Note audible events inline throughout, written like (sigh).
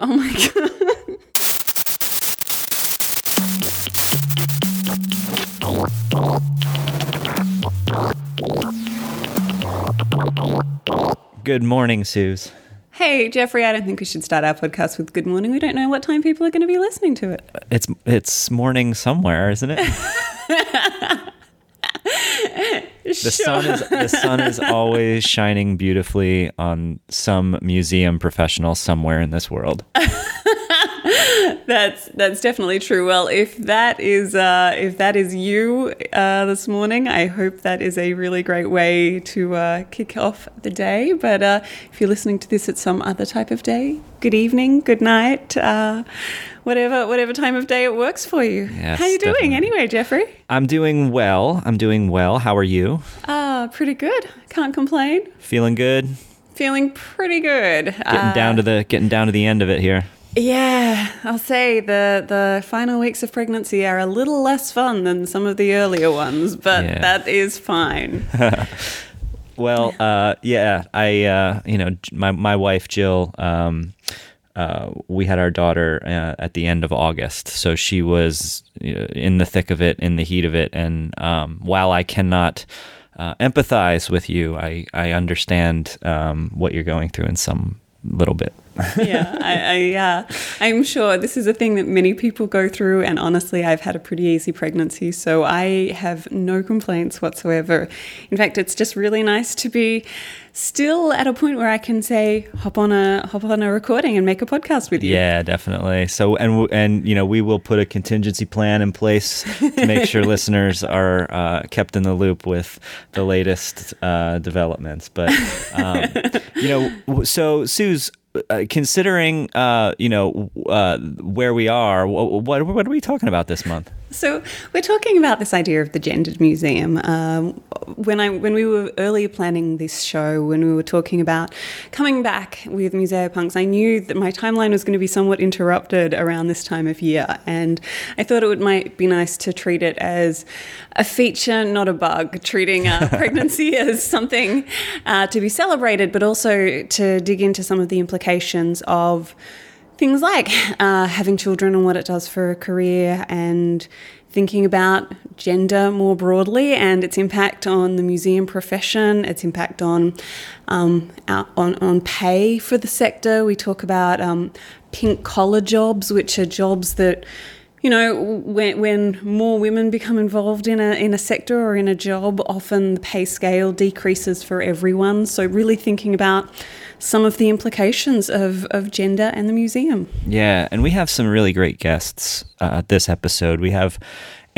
Oh my (laughs) god. Good morning, Suze. Hey, Jeffrey, I don't think we should start our podcast with good morning. We don't know what time people are going to be listening to it. It's it's morning somewhere, isn't it? (laughs) the sun is the sun is always (laughs) shining beautifully on some museum professional somewhere in this world. (laughs) That's that's definitely true. Well, if that is uh, if that is you uh, this morning, I hope that is a really great way to uh, kick off the day. But uh, if you're listening to this at some other type of day, good evening, good night, uh, whatever whatever time of day it works for you. Yes, How you doing definitely. anyway, Jeffrey? I'm doing well. I'm doing well. How are you? Ah, pretty good. Can't complain. Feeling good? Feeling pretty good. Getting down to the getting down to the end of it here. Yeah, I'll say the the final weeks of pregnancy are a little less fun than some of the earlier ones, but Yeah. that is fine. (laughs) Well, uh, yeah, I, uh, you know, my my wife Jill, um, uh, we had our daughter uh, at the end of August, so she was uh, in the thick of it, in the heat of it, and um, while I cannot uh, empathize with you, I I understand um, what you're going through in some little bit. Yeah, I, I uh, I'm sure this is a thing that many people go through, and honestly, I've had a pretty easy pregnancy, so I have no complaints whatsoever. In fact, it's just really nice to be still at a point where I can say, hop on a hop on a recording and make a podcast with you. Yeah, definitely. So, and and you know, we will put a contingency plan in place to make sure (laughs) listeners are uh, kept in the loop with the latest uh, developments. But um, you know, so Suze. Uh, considering, uh, you know, uh, where we are, what, what what are we talking about this month? So we're talking about this idea of the gendered museum. Um, when I when we were earlier planning this show, when we were talking about coming back with Museopunks, I knew that my timeline was going to be somewhat interrupted around this time of year, and I thought it would might be nice to treat it as a feature, not a bug. Treating uh, (laughs) pregnancy as something uh, to be celebrated, but also to dig into some of the implications of things like uh, having children and what it does for a career and thinking about gender more broadly and its impact on the museum profession, its impact on um, on, on pay for the sector. We talk about um, pink collar jobs, which are jobs that you know, when, when more women become involved in a in a sector or in a job, often the pay scale decreases for everyone. So really thinking about some of the implications of, of gender and the museum. Yeah, and we have some really great guests uh, this episode. We have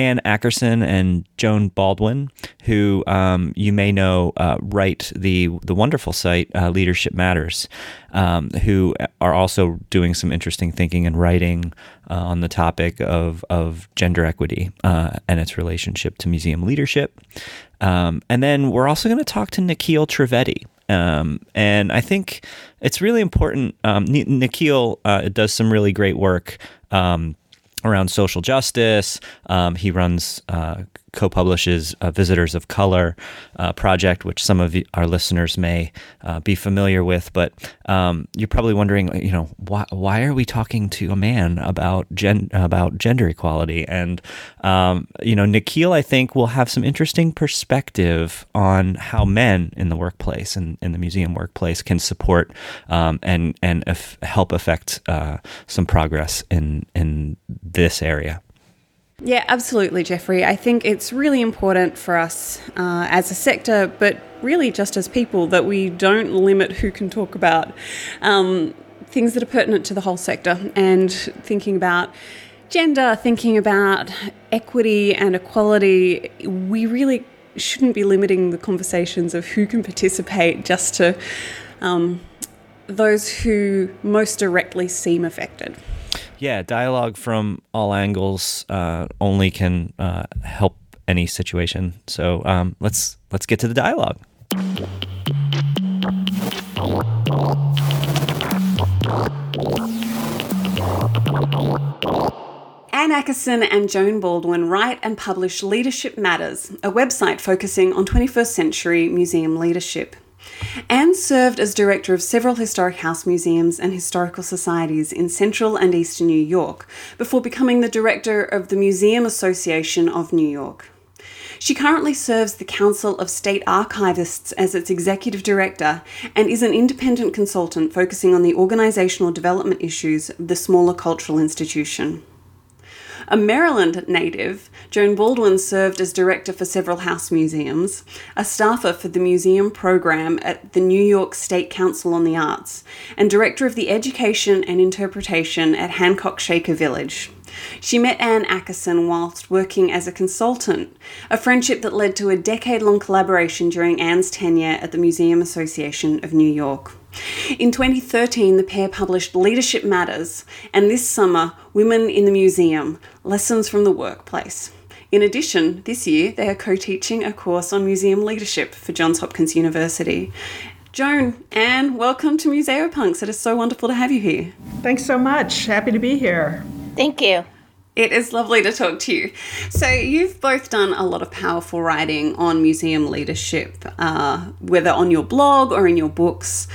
Anne Ackerson and Joan Baldwin, who um, you may know uh, write the the wonderful site uh, Leadership Matters, um, who are also doing some interesting thinking and writing uh, on the topic of of gender equity uh, and its relationship to museum leadership. Um, and then we're also going to talk to Nikhil Trivedi. Um, and I think it's really important. Um, Nikhil uh, does some really great work um, around social justice. Um, he runs, uh, co-publishes uh, Visitors of Color uh, project, which some of our listeners may uh, be familiar with. But um, you're probably wondering, you know, why, why are we talking to a man about gen- about gender equality? And um, you know, Nikhil, I think, will have some interesting perspective on how men in the workplace and in the museum workplace can support um, and and help affect uh, some progress in in this area. Yeah, absolutely, Jeffrey. I think it's really important for us uh, as a sector, but really just as people, that we don't limit who can talk about um, things that are pertinent to the whole sector and thinking about gender, thinking about equity and equality. We really shouldn't be limiting the conversations of who can participate just to um, those who most directly seem affected. Yeah, dialogue from all angles uh, only can uh, help any situation. So um, let's let's get to the dialogue. Anne Ackerson and Joan Baldwin write and publish Leadership Matters, a website focusing on 21st century museum leadership. Anne served as director of several historic house museums and historical societies in central and eastern New York before becoming the director of the Museum Association of New York. She currently serves the Council of State Archivists as its executive director and is an independent consultant focusing on the organisational development issues of the smaller cultural institution. A Maryland native, Joan Baldwin served as director for several house museums, a staffer for the museum program at the New York State Council on the Arts, and director of the education and interpretation at Hancock Shaker Village. She met Anne Ackerson whilst working as a consultant, a friendship that led to a decade long collaboration during Anne's tenure at the Museum Association of New York. In 2013, the pair published Leadership Matters, and this summer, Women in the Museum Lessons from the Workplace. In addition, this year they are co teaching a course on museum leadership for Johns Hopkins University. Joan, Anne, welcome to Museopunks. It is so wonderful to have you here. Thanks so much. Happy to be here. Thank you. It is lovely to talk to you. So, you've both done a lot of powerful writing on museum leadership, uh, whether on your blog or in your books.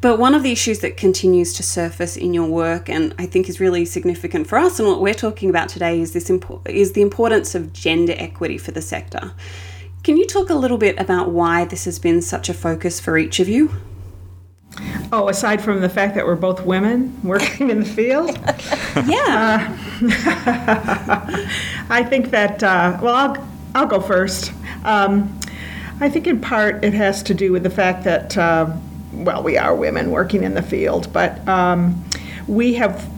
But one of the issues that continues to surface in your work, and I think is really significant for us, and what we're talking about today, is this impo- is the importance of gender equity for the sector. Can you talk a little bit about why this has been such a focus for each of you? Oh, aside from the fact that we're both women working in the field? (laughs) yeah. Uh, (laughs) I think that, uh, well, I'll, I'll go first. Um, I think in part it has to do with the fact that, uh, well, we are women working in the field, but um, we have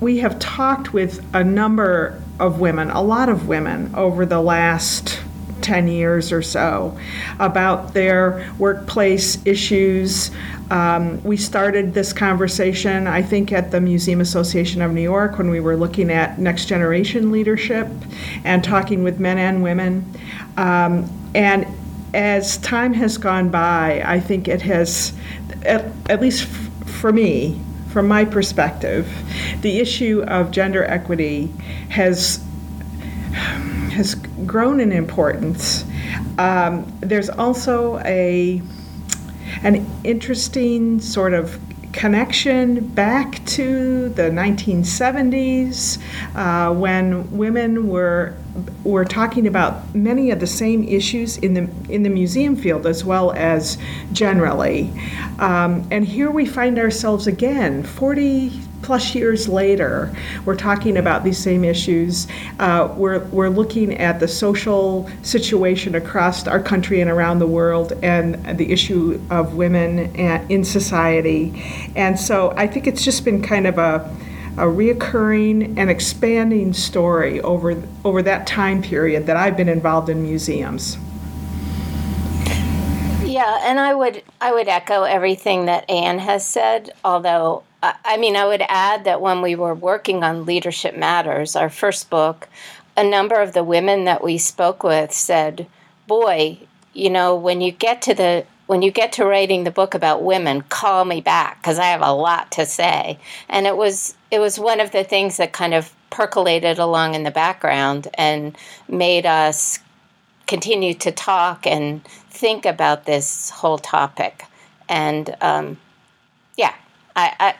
we have talked with a number of women, a lot of women, over the last 10 years or so about their workplace issues. Um, we started this conversation, I think, at the Museum Association of New York when we were looking at next generation leadership and talking with men and women. Um, and as time has gone by, I think it has, at, at least f- for me, from my perspective, the issue of gender equity has has grown in importance. Um, there's also a an interesting sort of connection back to the 1970s uh, when women were were talking about many of the same issues in the in the museum field as well as generally. Um, and here we find ourselves again, 40 plus years later, we're talking about these same issues. Uh, we're, we're looking at the social situation across our country and around the world and the issue of women in society. And so I think it's just been kind of a a reoccurring and expanding story over over that time period that I've been involved in museums. Yeah, and I would I would echo everything that Anne has said, although I mean, I would add that when we were working on Leadership Matters, our first book, a number of the women that we spoke with said, "Boy, you know, when you get to the when you get to writing the book about women, call me back because I have a lot to say." And it was it was one of the things that kind of percolated along in the background and made us continue to talk and think about this whole topic. And um, yeah, I, I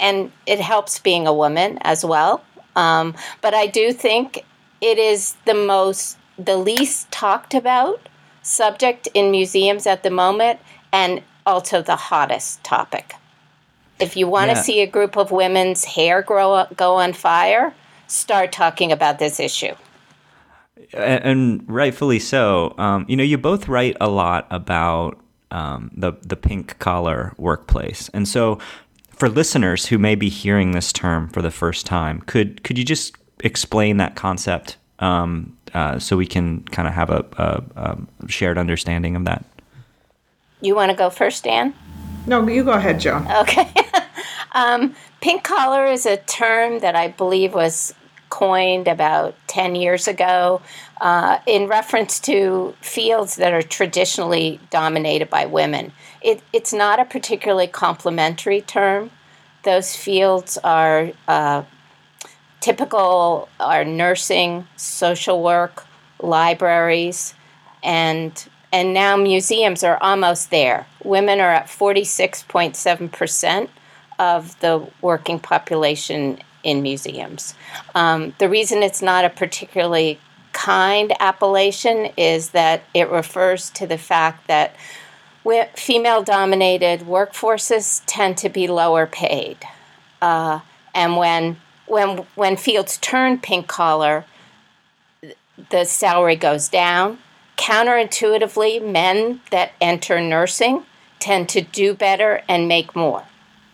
and it helps being a woman as well. Um, but I do think it is the most, the least talked about subject in museums at the moment, and also the hottest topic. If you want to yeah. see a group of women's hair grow up, go on fire, start talking about this issue. And, and rightfully so. Um, you know, you both write a lot about um, the the pink collar workplace, and so for listeners who may be hearing this term for the first time, could could you just explain that concept um, uh, so we can kind of have a, a, a, shared understanding of that? You want to go first, Dan? No, you go ahead, Joe. Okay. (laughs) um, pink collar is a term that I believe was coined about 10 years ago uh, in reference to fields that are traditionally dominated by women. It, it's not a particularly complimentary term. Those fields are uh, typical are nursing, social work, libraries, and and now museums are almost there. Women are at 46.7% of the working population in museums. Um, the reason it's not a particularly kind appellation is that it refers to the fact that female dominated workforces tend to be lower paid. Uh, and when, when, when fields turn pink collar, the salary goes down. Counterintuitively, men that enter nursing tend to do better and make more,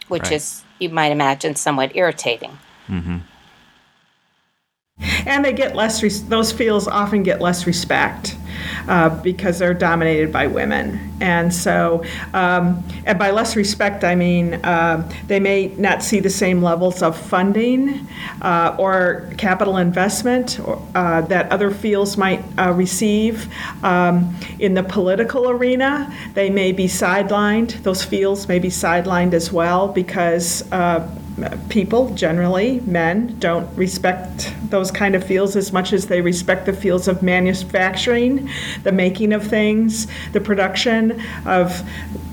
which right. is, you might imagine, somewhat irritating. Mm-hmm and they get less res- those fields often get less respect uh, because they're dominated by women. And so um, and by less respect i mean uh, they may not see the same levels of funding uh, or capital investment or, uh, that other fields might uh, receive um, in the political arena. They may be sidelined those fields may be sidelined as well because uh, people generally men don't respect those kind of fields as much as they respect the fields of manufacturing the making of things the production of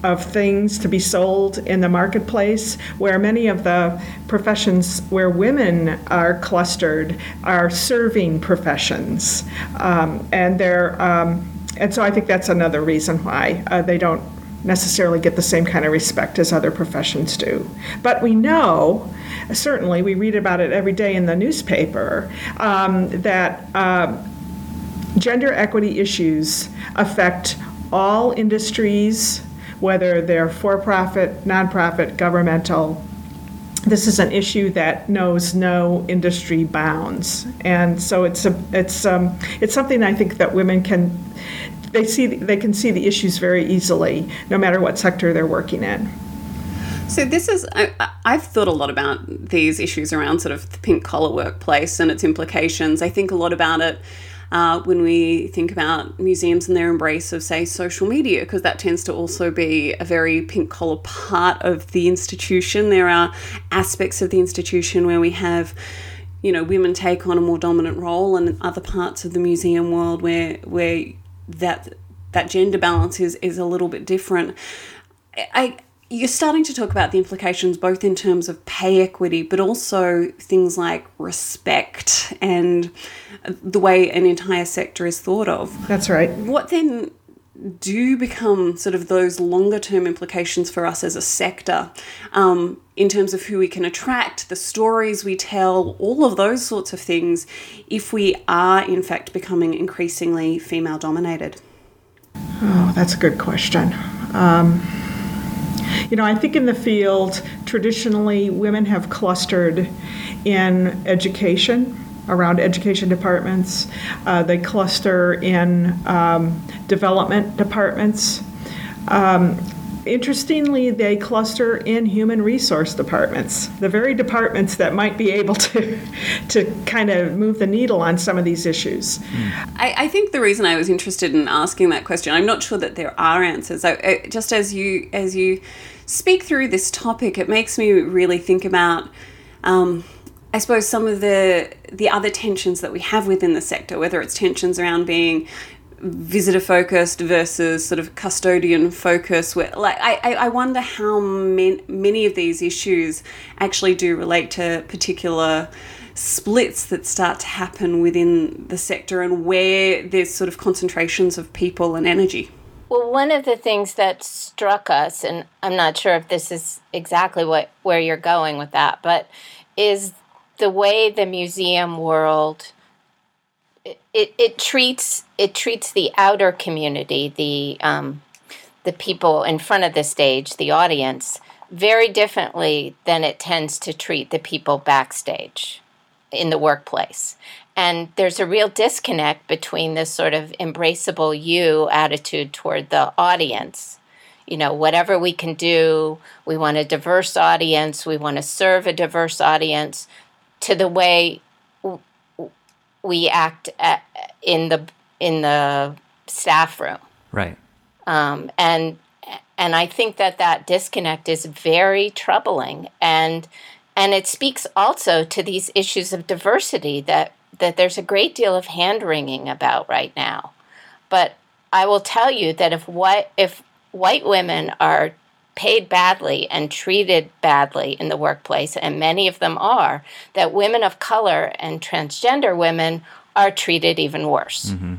of things to be sold in the marketplace where many of the professions where women are clustered are serving professions. Um, and they're um, and so I think that's another reason why uh, they don't necessarily get the same kind of respect as other professions do. But we know, certainly, we read about it every day in the newspaper, um, that uh, gender equity issues affect all industries, whether they're for profit, nonprofit, governmental. This is an issue that knows no industry bounds, and so it's a it's um, it's something I think that women can they see they can see the issues very easily, no matter what sector they're working in. So this is I, have thought a lot about these issues around sort of the pink collar workplace and its implications. I think a lot about it. Uh, when we think about museums and their embrace of, say, social media, because that tends to also be a very pink collar part of the institution. There are aspects of the institution where we have you know women take on a more dominant role and other parts of the museum world where where that that gender balance is is a little bit different. I you're starting to talk about the implications both in terms of pay equity, but also things like respect and the way an entire sector is thought of. That's right. What then do become sort of those longer term implications for us as a sector um, in terms of who we can attract, the stories we tell, all of those sorts of things, if we are in fact becoming increasingly female dominated? Oh, that's a good question. Um, you know, I think in the field, traditionally, women have clustered in education around education departments. Uh, they cluster in um, development departments. Um, interestingly, they cluster in human resource departments, the very departments that might be able to, to kind of move the needle on some of these issues. I, I think the reason I was interested in asking that question, I'm not sure that there are answers. I, I, just as you as you speak through this topic, it makes me really think about. Um, I suppose some of the the other tensions that we have within the sector, whether it's tensions around being visitor focused versus sort of custodian focused, where like I, I wonder how many, many of these issues actually do relate to particular splits that start to happen within the sector and where there's sort of concentrations of people and energy. Well, one of the things that struck us, and I'm not sure if this is exactly what where you're going with that, but is the way the museum world it, it, treats it treats the outer community, the um, the people in front of the stage, the audience, very differently than it tends to treat the people backstage in the workplace. And there's a real disconnect between this sort of embraceable you attitude toward the audience. You know, whatever we can do, we want a diverse audience, we want to serve a diverse audience to the way we act at, in the in the staff room. Right. Um, and and I think that that disconnect is very troubling, and and it speaks also to these issues of diversity that that there's a great deal of hand wringing about right now, but I will tell you that if what if white women are paid badly and treated badly in the workplace, and many of them are, that women of color and transgender women are treated even worse. Mm-hmm.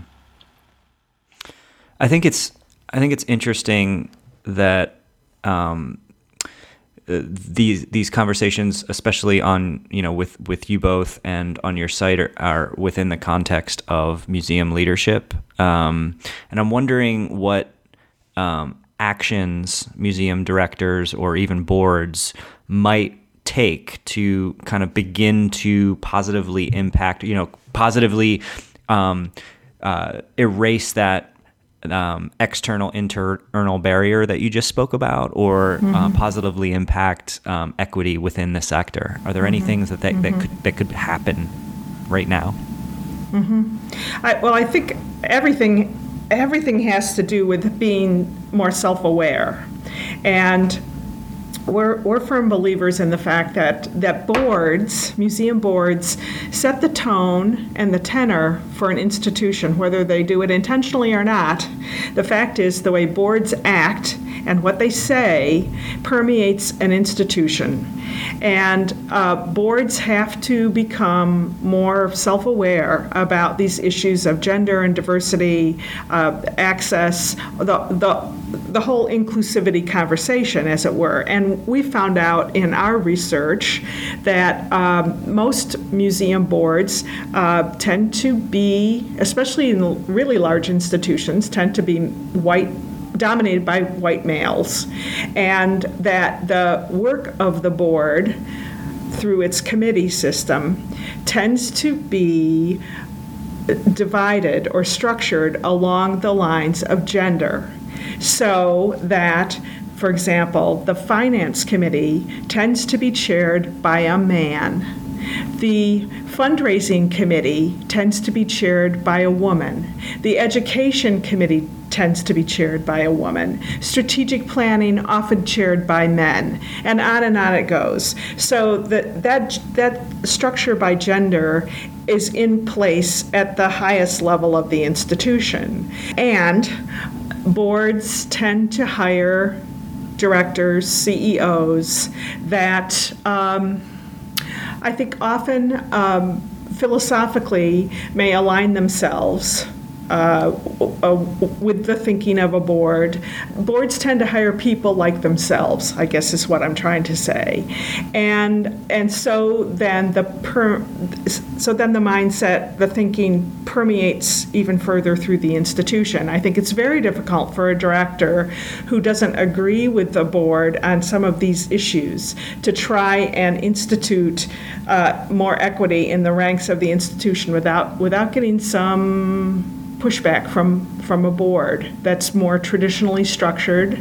I think it's I think it's interesting that um, these these conversations, especially on you know with with you both and on your site, are, are within the context of museum leadership. Um, and I'm wondering what um, actions museum directors or even boards might take to kind of begin to positively impact, you know, positively um, uh, erase that um, external internal barrier that you just spoke about or uh, mm-hmm. uh, positively impact um, equity within the sector? Are there mm-hmm. any things that that, mm-hmm. that, could, that could happen right now? Mm-hmm. I, well, I think everything everything has to do with being more self-aware, and we're, we're firm believers in the fact that, that boards, museum boards, set the tone and the tenor for an institution, whether they do it intentionally or not. The fact is, the way boards act and what they say permeates an institution. And uh, boards have to become more self aware about these issues of gender and diversity, uh, access, the, the, the whole inclusivity conversation, as it were. And we found out in our research that um, most museum boards uh, tend to be, especially in really large institutions, tend to be white dominated by white males, and that the work of the board through its committee system tends to be divided or structured along the lines of gender. So that for example, the Finance Committee tends to be chaired by a man. The Fundraising Committee tends to be chaired by a woman. The Education Committee tends to be chaired by a woman. Strategic planning often chaired by men, and on and on it goes. So that that that structure by gender is in place at the highest level of the institution, and boards tend to hire directors, CEOs that. Um, I think often um, philosophically may align themselves uh, uh, with the thinking of a board. Boards tend to hire people like themselves, I guess is what I'm trying to say, and and so then the per, so then the mindset, the thinking permeates even further through the institution. I think it's very difficult for a director who doesn't agree with the board on some of these issues to try and institute uh, more equity in the ranks of the institution without without getting some pushback from from a board that's more traditionally structured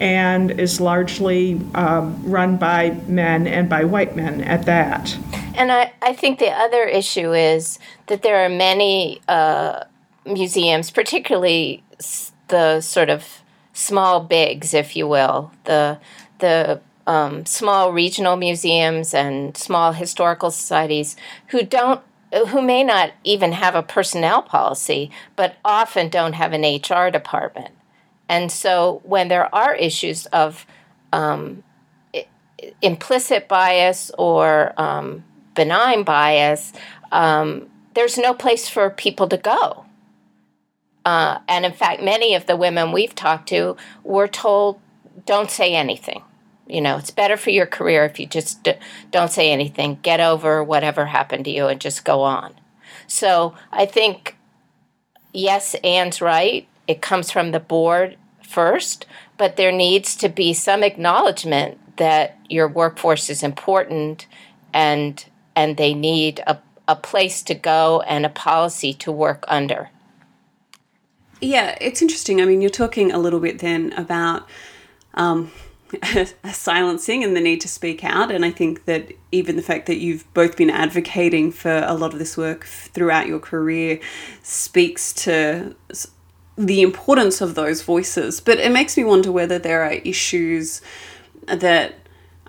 and is largely um, run by men and by white men at that. And I, I think the other issue is that there are many uh, museums, particularly the sort of small bigs, if you will, the the um, small regional museums and small historical societies who don't who may not even have a personnel policy, but often don't have an HR department. And so when there are issues of um, implicit bias or um, benign bias, um, there's no place for people to go. Uh, and in fact, many of the women we've talked to were told, don't say anything. You know, it's better for your career if you just d- don't say anything, get over whatever happened to you, and just go on. So I think, yes, Anne's right. It comes from the board first, but there needs to be some acknowledgement that your workforce is important and and they need a, a place to go and a policy to work under. Yeah, it's interesting. I mean, you're talking a little bit then about um, (laughs) silencing and the need to speak out. And I think that even the fact that you've both been advocating for a lot of this work throughout your career speaks to the importance of those voices. But it makes me wonder whether there are issues that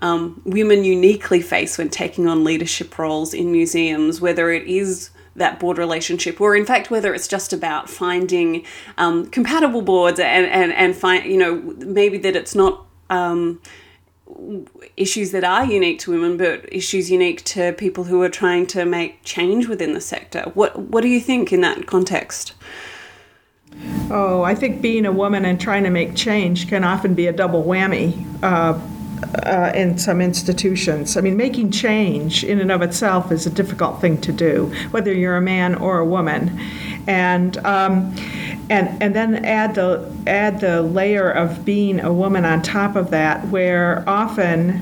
um, women uniquely face when taking on leadership roles in museums, whether it is that board relationship, or in fact, whether it's just about finding um, compatible boards and, and, and find, you know, maybe that it's not um, issues that are unique to women, but issues unique to people who are trying to make change within the sector. What, what do you think in that context? Oh, I think being a woman and trying to make change can often be a double whammy. Uh, uh, in some institutions. I mean, making change in and of itself is a difficult thing to do, whether you're a man or a woman, and um, and and then add the add the layer of being a woman on top of that, where often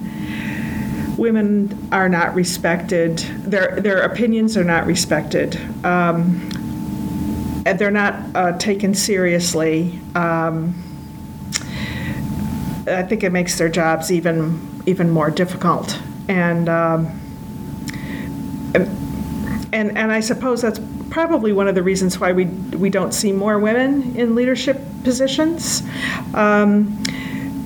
women are not respected. Their their opinions are not respected. Um, they're not uh, taken seriously. Um, I think it makes their jobs even even more difficult. And um, and and I suppose that's probably one of the reasons why we we don't see more women in leadership positions, um,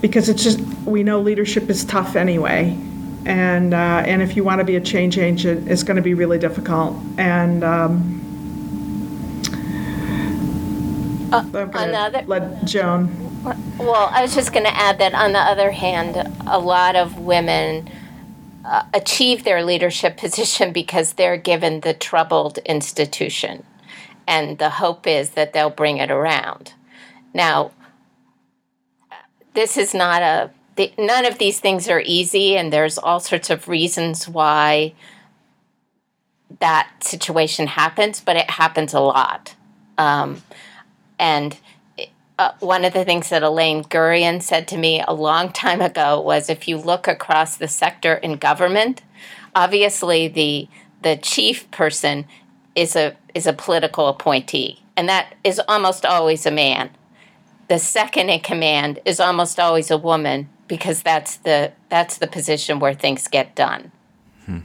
because it's just we know leadership is tough anyway. And, uh, and if you want to be a change agent, it's going to be really difficult. And um, uh, another, let Joan well, I was just going to add that on the other hand, a lot of women uh, achieve their leadership (laughs) position because they're given the troubled institution. And the hope is that they'll bring it around. Now, this is not a, the, none of these things are easy, and there's all sorts of reasons why that situation happens, but it happens a lot. Um, and uh, one of the things that Elaine Gurian said to me a long time ago was if you look across the sector in government, obviously the the chief person is a is a political appointee, and that is almost always a man. The second in command is almost always a woman because that's the that's the position where things get done. Hmm.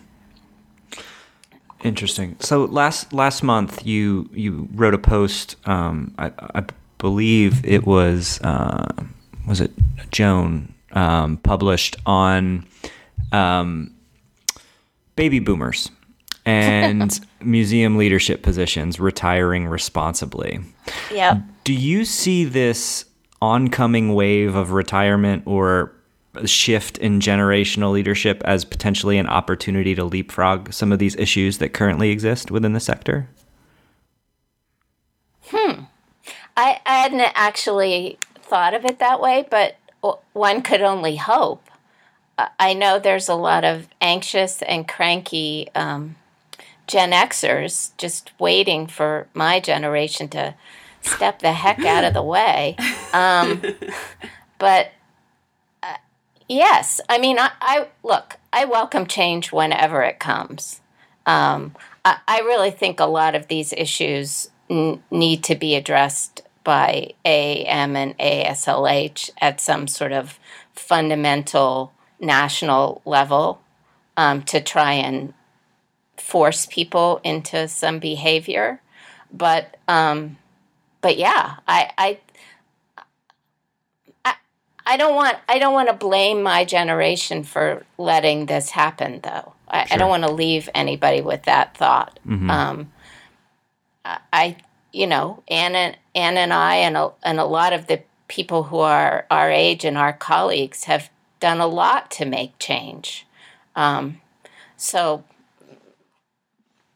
Interesting. So last last month you you wrote a post. Um, I, I believe it was uh, was it Joan um, published on um, baby boomers and (laughs) museum leadership positions retiring responsibly. Yeah. Do you see this oncoming wave of retirement or shift in generational leadership as potentially an opportunity to leapfrog some of these issues that currently exist within the sector? Hmm. I, I hadn't actually thought of it that way, but one could only hope. I know there's a lot of anxious and cranky um, Gen Xers just waiting for my generation to step the heck out of the way. (laughs) Um, but uh, yes, I mean, I, I, look. I welcome change whenever it comes. Um, I, I really think a lot of these issues n- need to be addressed by AAM and AASLH at some sort of fundamental national level um, to try and force people into some behavior. But um, but yeah, I, I I I don't want I don't want to blame my generation for letting this happen though. I, sure. I don't want to leave anybody with that thought. Mm-hmm. Um, I you know, Anna, Anna and I, and a, and a lot of the people who are our age and our colleagues have done a lot to make change. Um, so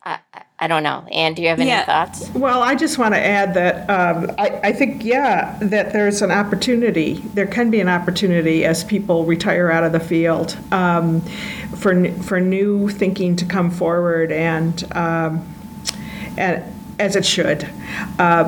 I, I don't know. Anne, do you have any yeah. thoughts? Well, I just want to add that um, I, I think, yeah, that there's an opportunity. There can be an opportunity as people retire out of the field um, for for new thinking to come forward and um, and as it should. Uh,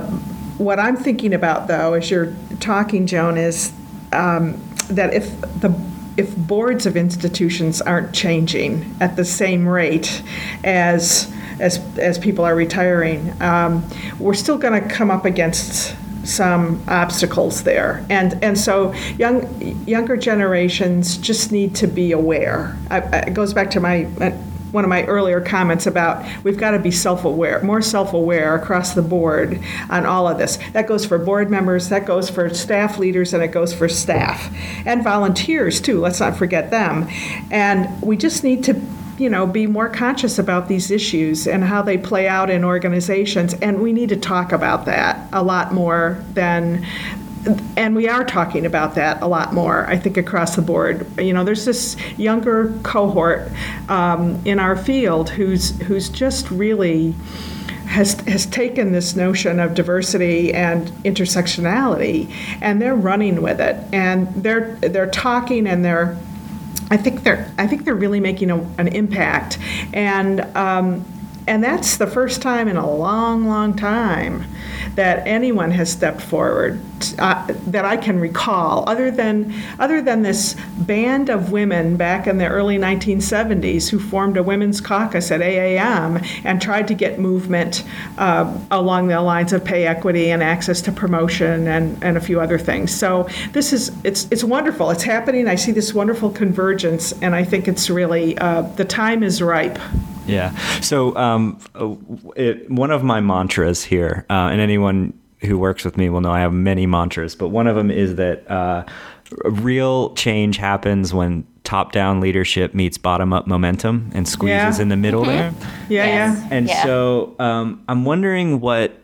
what I'm thinking about, though, as you're talking, Joan, is um, that if the if boards of institutions aren't changing at the same rate as as as people are retiring, um, we're still going to come up against some obstacles there, and and so young younger generations just need to be aware. I, it goes back to my one of my earlier comments about we've got to be self-aware, more self-aware across the board on all of this. That goes for board members, that goes for staff leaders, and it goes for staff and volunteers too. Let's not forget them. And we just need to you know, be more conscious about these issues and how they play out in organizations. And we need to talk about that a lot more than and we are talking about that a lot more, I think, across the board. You know, there's this younger cohort um, in our field who's who's just really has has taken this notion of diversity and intersectionality, and they're running with it, and they're they're talking and they're I think they're I think they're really making a, an impact, and um, and that's the first time in a long, long time that anyone has stepped forward uh, that I can recall, other than other than this band of women back in the early 1970s who formed a women's caucus at AAM and tried to get movement uh, along the lines of pay equity and access to promotion and, and a few other things. So this is it's it's wonderful. It's happening. I see this wonderful convergence, and I think it's really uh, the time is ripe. Yeah. So um, it, one of my mantras here, uh, and anyone who works with me will know I have many mantras, but one of them is that uh, real change happens when top-down leadership meets bottom-up momentum and squeezes yeah. in the middle mm-hmm. there. Yeah, yes. yeah. And yeah. so um, I'm wondering what,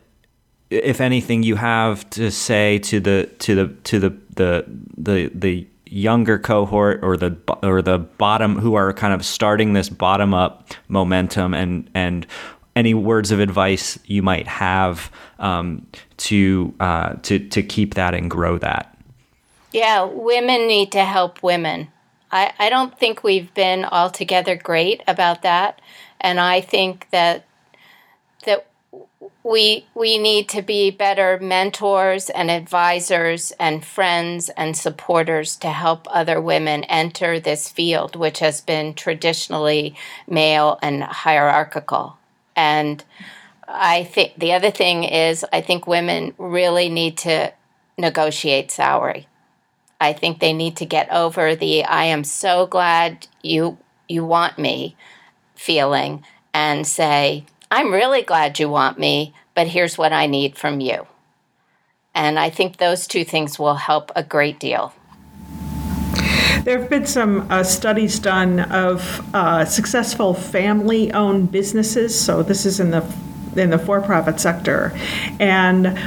if anything, you have to say to the to the to the the the the younger cohort or the or the bottom who are kind of starting this bottom up momentum and and any words of advice you might have um, to uh, to to keep that and grow that. Yeah, women need to help women. I, I don't think we've been altogether great about that, and I think that that we we need to be better mentors and advisors and friends and supporters to help other women enter this field which has been traditionally male and hierarchical and i think the other thing is i think women really need to negotiate salary i think they need to get over the i am so glad you you want me feeling and say I'm really glad you want me, but here's what I need from you. And I think those two things will help a great deal. There have been some uh, studies done of uh, successful family-owned businesses. So this is in the in the for-profit sector, and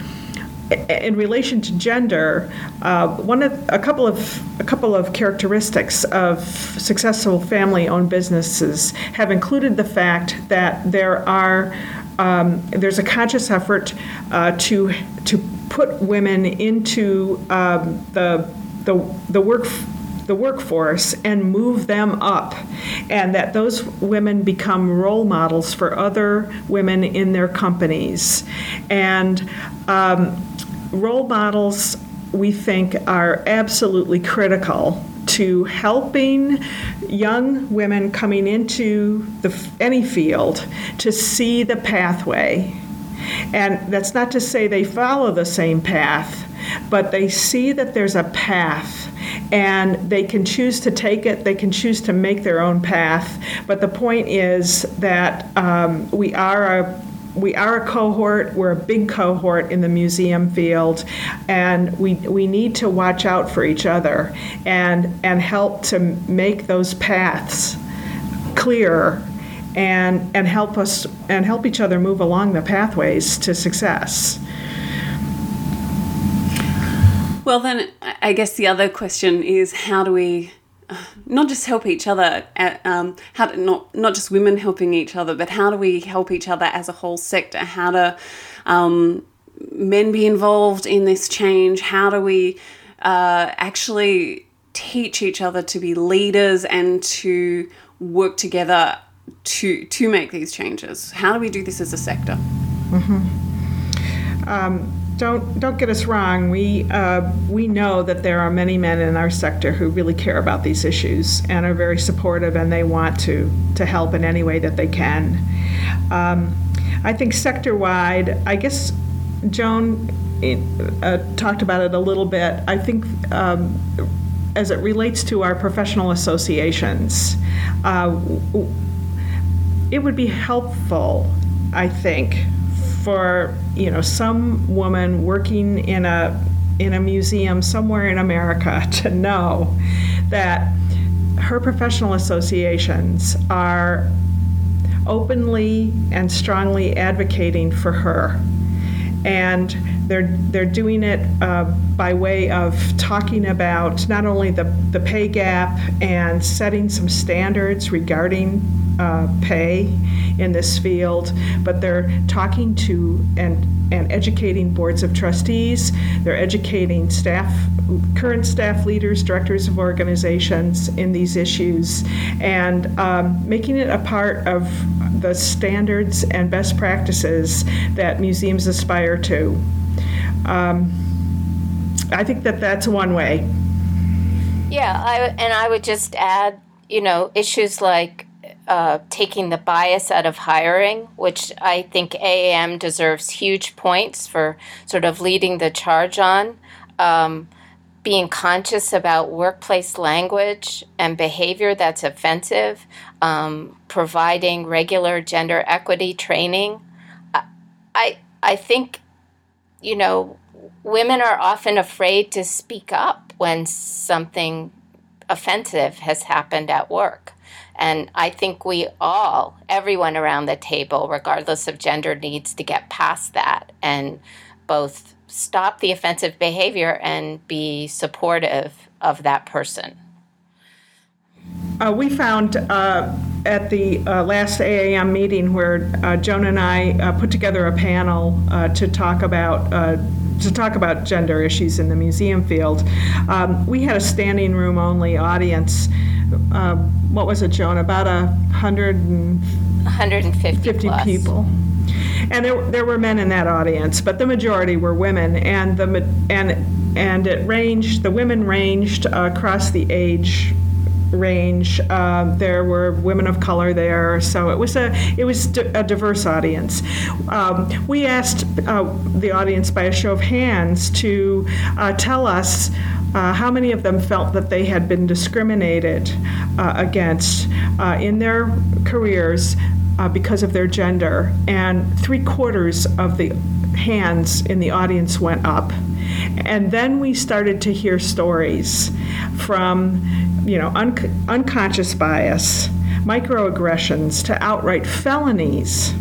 in relation to gender, uh, one of a couple of a couple of characteristics of successful family-owned businesses have included the fact that there are um, there's a conscious effort uh, to to put women into um, the the the work the workforce and move them up, and that those women become role models for other women in their companies, and um, role models we think are absolutely critical to helping young women coming into the, any field to see the pathway. And that's not to say they follow the same path, but they see that there's a path and they can choose to take it, they can choose to make their own path. But the point is that um, we are a we are a cohort, we're a big cohort in the museum field, and we, we need to watch out for each other and, and help to make those paths clear and, and help us and help each other move along the pathways to success. Well, then I guess the other question is how do we not just help each other, at, um, how to, not not just women helping each other, but how do we help each other as a whole sector? How do um, men be involved in this change? How do we uh, actually teach each other to be leaders and to work together to to make these changes? How do we do this as a sector? Mm-hmm. Um, don't don't get us wrong. We uh, we know that there are many men in our sector who really care about these issues and are very supportive, and they want to to help in any way that they can. Um, I think sector wide. I guess Joan uh, talked about it a little bit. I think. Um, as it relates to our professional associations, uh, it would be helpful, I think, for you know some woman working in a in a museum somewhere in America (laughs) to know that her professional associations are openly and strongly advocating for her. And they're, they're doing it uh, by way of talking about not only the, the pay gap and setting some standards regarding uh, pay in this field, but they're talking to and, and educating boards of trustees, they're educating staff, current staff leaders, directors of organizations in these issues, and um, making it a part of the standards and best practices that museums aspire to. Um, I think that that's one way. Yeah, I, and I would just add, you know, issues like uh, taking the bias out of hiring, which I think AAM deserves huge points for sort of leading the charge on. Um, being conscious about workplace language and behavior that's offensive, um, providing regular gender equity training. I, I think, you know, women are often afraid to speak up when something offensive has happened at work. And I think we all, everyone around the table, regardless of gender, needs to get past that and both stop the offensive behavior and be supportive of that person. Uh, we found uh, at the uh, last AAM meeting where uh, Joan and I uh, put together a panel uh, to talk about to talk about gender issues in the museum field. Um, we had a standing room only audience. what was it, Joan? About a hundred and 150 people and there, there were men in that audience, but the majority were women, and the and and it ranged. The women ranged across the age range. Uh, there were women of color there, so it was a it was a diverse audience. Um, we asked uh, the audience by a show of hands to uh, tell us. Uh, how many of them felt that they had been discriminated uh, against uh, in their careers uh, because of their gender, and three quarters of the hands in the audience went up. And then we started to hear stories from, you know, un- unconscious bias, microaggressions, to outright felonies.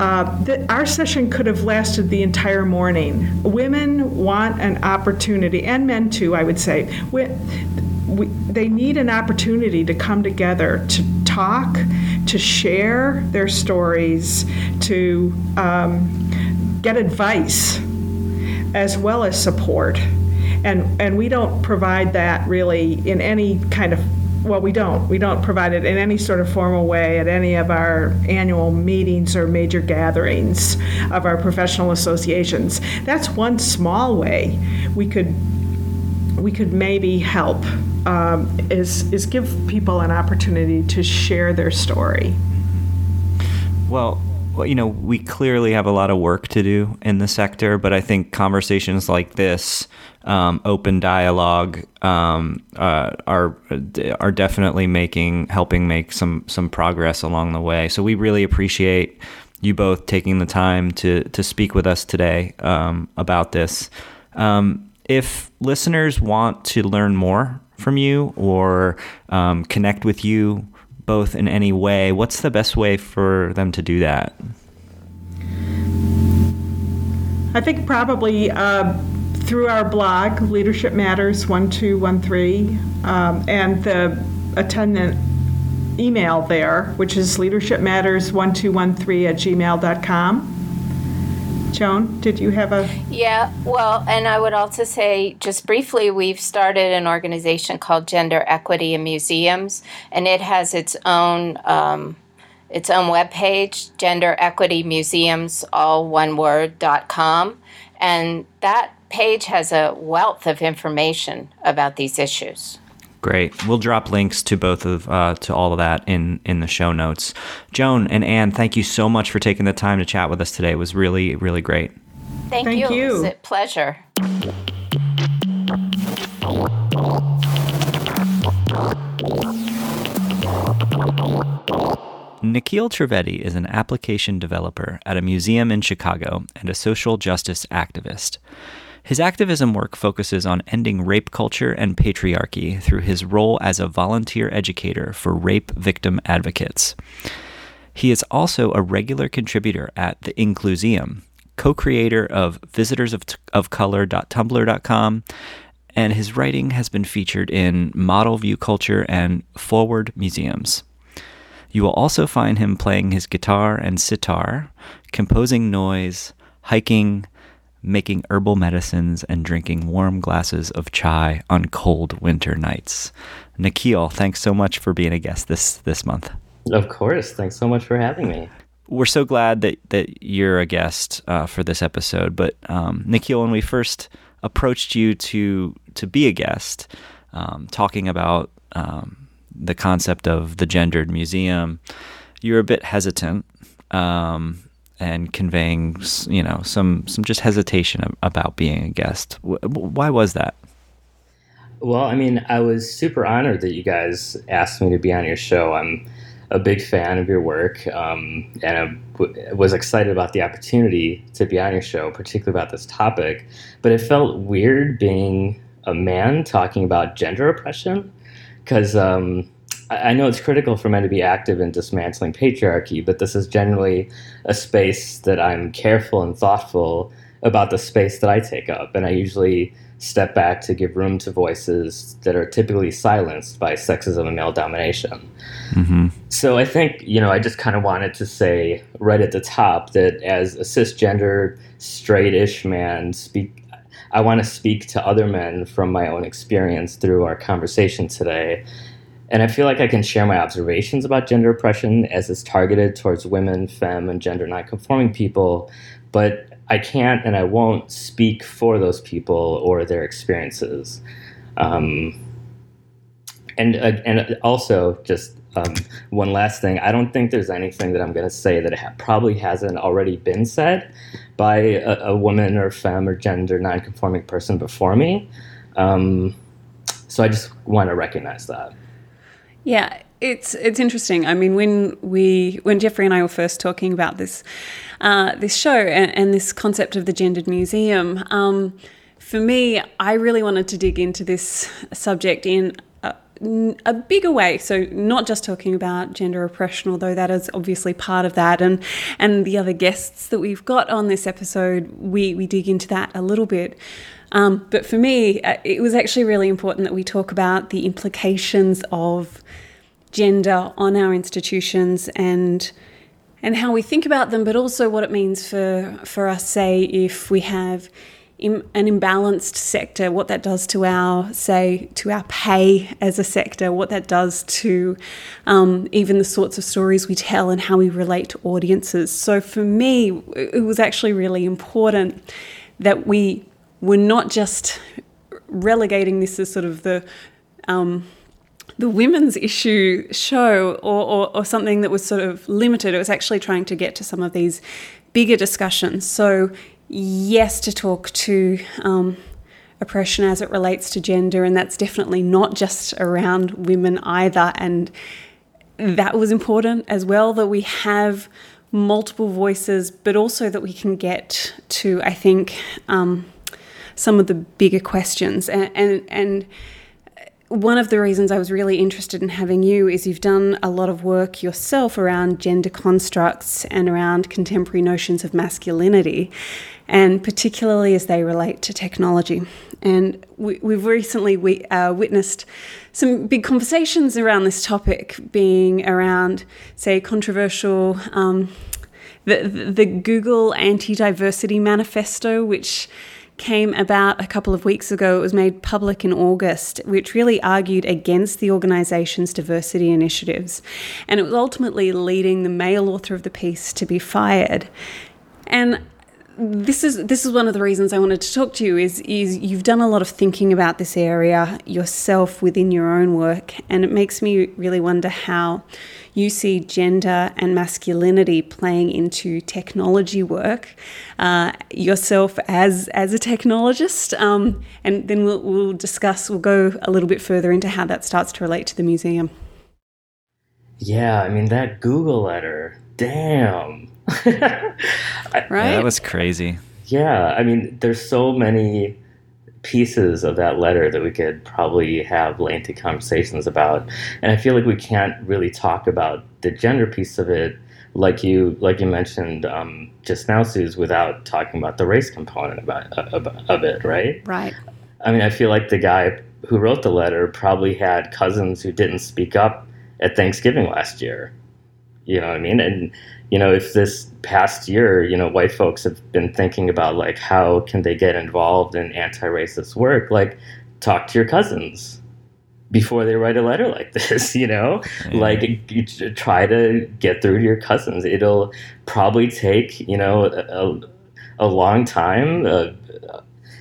Uh, the, our session could have lasted the entire morning. Women want an opportunity, and men too, I would say. We, we, they need an opportunity to come together to talk, to share their stories, to um, get advice, as well as support. And, and we don't provide that really in any kind of well, we don't. We don't provide it in any sort of formal way at any of our annual meetings or major gatherings of our professional associations. That's one small way we could we could maybe help um, is is give people an opportunity to share their story. Well, well, you know, we clearly have a lot of work to do in the sector, but I think conversations like this, um, open dialogue, um, uh, are are definitely making helping make some some progress along the way. So we really appreciate you both taking the time to to speak with us today um, about this. Um, if listeners want to learn more from you or um, connect with you both in any way, what's the best way for them to do that? I think probably uh, through our blog, Leadership Matters 1213, um, and the attendant email there, which is leadershipmatters1213 at gmail.com. Joan, did you have a? Yeah, well, and I would also say, just briefly, we've started an organization called Gender Equity in Museums, and it has its own. Um, its own webpage, Gender Equity Museums, all one word, dot com. And that page has a wealth of information about these issues. Great. We'll drop links to both of uh, to all of that in in the show notes. Joan and Anne, thank you so much for taking the time to chat with us today. It was really really great. Thank, thank you. you. It was a pleasure. Nikhil Trivedi is an application developer at a museum in Chicago and a social justice activist. His activism work focuses on ending rape culture and patriarchy through his role as a volunteer educator for rape victim advocates. He is also a regular contributor at the Incluseum, co creator of visitorsofcolor.tumblr.com, and his writing has been featured in Model View Culture and Forward Museums. You will also find him playing his guitar and sitar, composing noise, hiking, making herbal medicines, and drinking warm glasses of chai on cold winter nights. Nikhil, thanks so much for being a guest this this month. Of course. Thanks so much for having me. We're so glad that, that you're a guest uh, for this episode. But um, Nikhil, when we first approached you to to be a guest, um, talking about um, the concept of the gendered museum, you're a bit hesitant um, and conveying, you know, some some just hesitation about being a guest. Why was that? Well, I mean, I was super honored that you guys asked me to be on your show. I'm a big fan of your work, um, and I w- was excited about the opportunity to be on your show, particularly about this topic. But it felt weird being a man talking about gender oppression, because um, I-, know it's critical for men to be active in dismantling patriarchy, but this is generally a space that I'm careful and thoughtful about the space that I take up, and I usually step back to give room to voices that are typically silenced by sexism and male domination. Mm-hmm. So I think, you know, I just kind of wanted to say right at the top that as a cisgender, straight-ish man, speak, I want to speak to other men from my own experience through our conversation today. And I feel like I can share my observations about gender oppression as it's targeted towards women, femme, and gender nonconforming people, but I can't and I won't speak for those people or their experiences. Um, and uh, and also just um, one last thing, I don't think there's anything that I'm going to say that ha- probably hasn't already been said by a, a, woman or femme or gender nonconforming person before me. Um, so I just want to recognize that. Yeah, it's it's interesting. I mean, when we when Jeffrey and I were first talking about this uh, this show and, and, this concept of the gendered museum, um, for me, I really wanted to dig into this subject in a, a, bigger way. So not just talking about gender oppression, although that is obviously part of that, and and the other guests that we've got on this episode, we we dig into that a little bit. Um, but for me, uh, it was actually really important that we talk about the implications of gender on our institutions and and how we think about them, but also what it means for for us, say, if we have an imbalanced sector, what that does to our say to our pay as a sector, what that does to um, even the sorts of stories we tell and how we relate to audiences. So for me, it was actually really important that we were not just relegating this as sort of the um, the women's issue show or, or, or, something that was sort of limited. It was actually trying to get to some of these bigger discussions. So, yes, to talk to um, oppression as it relates to gender, and that's definitely not just around women either. And that was important as well that we have multiple voices, but also that we can get to, I think, um, some of the bigger questions and and. and one of the reasons I was really interested in having you is you've done a lot of work yourself around gender constructs and around contemporary notions of masculinity, and particularly as they relate to technology. And we, have recently we, uh, witnessed some big conversations around this topic, being around, say, controversial. Um, the, the Google Anti Diversity Manifesto, which came about a couple of weeks ago. It was made public in August, which really argued against the organisation's diversity initiatives. And it was ultimately leading the male author of the piece to be fired. And this is this is one of the reasons I wanted to talk to you is is you've done a lot of thinking about this area yourself within your own work and it makes me really wonder how you see gender and masculinity playing into technology work uh, yourself as as a technologist. Um, and then we'll, we'll discuss we'll go a little bit further into how that starts to relate to the museum. Yeah I mean that Google letter damn (laughs) right? Yeah, that was crazy. Yeah, I mean, there's so many pieces of that letter that we could probably have lengthy conversations about, and I feel like we can't really talk about the gender piece of it, like you like you mentioned um, just now, Suse, without talking about the race component about, of, of it, right? Right. I mean, I feel like the guy who wrote the letter probably had cousins who didn't speak up at Thanksgiving last year. You know what I mean? And you know, if this past year, you know, white folks have been thinking about like how can they get involved in anti-racist work, like talk to your cousins before they write a letter like (laughs) this, you know? Yeah. Like try to get through to your cousins. It'll probably take, you know, a, a long time. Uh,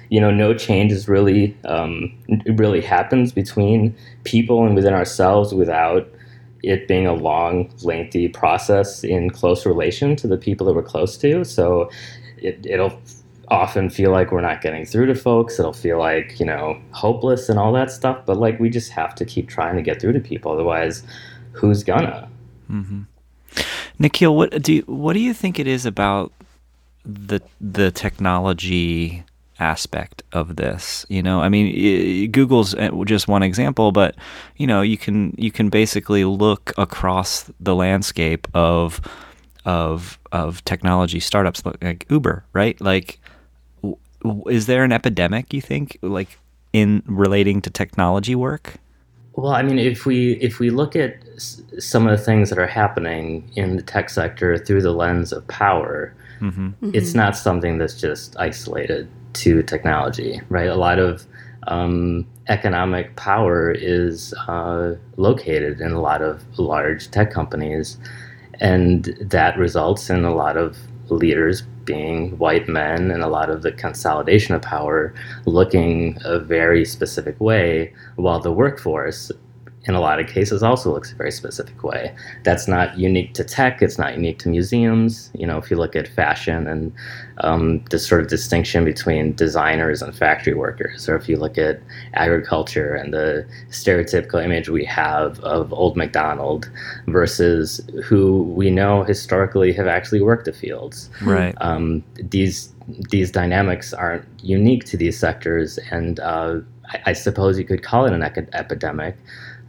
you know, no change is really um, really happens between people and within ourselves without it being a long, lengthy process in close relation to the people that we're close to. So it, it'll often feel like we're not getting through to folks. It'll feel like, you know, hopeless and all that stuff. But like we just have to keep trying to get through to people. Otherwise, who's gonna? Mm-hmm. Nikhil, what do you, what do you think it is about the the technology aspect of this. You know, I mean, Google's uh, just one example, but you know, you can you can basically look across the landscape of of of technology startups like Uber, right? Like, is there an epidemic? You think, like, in relating to technology work? Well, I mean, if we if we look at some of the things that are happening in the tech sector through the lens of power, mm-hmm. Mm-hmm. it's not something that's just isolated to technology, right? A lot of um, economic power is uh, located in a lot of large tech companies, and that results in a lot of leaders being white men and a lot of the consolidation of power looking a very specific way, while the workforce in a lot of cases also looks a very specific way. That's not unique to tech. It's not unique to museums. You know, if you look at fashion and um, this sort of distinction between designers and factory workers, or if you look at agriculture and the stereotypical image we have of old McDonald versus who we know historically have actually worked the fields. Right. Um, these these dynamics aren't unique to these sectors, and uh, I, I suppose you could call it an epidemic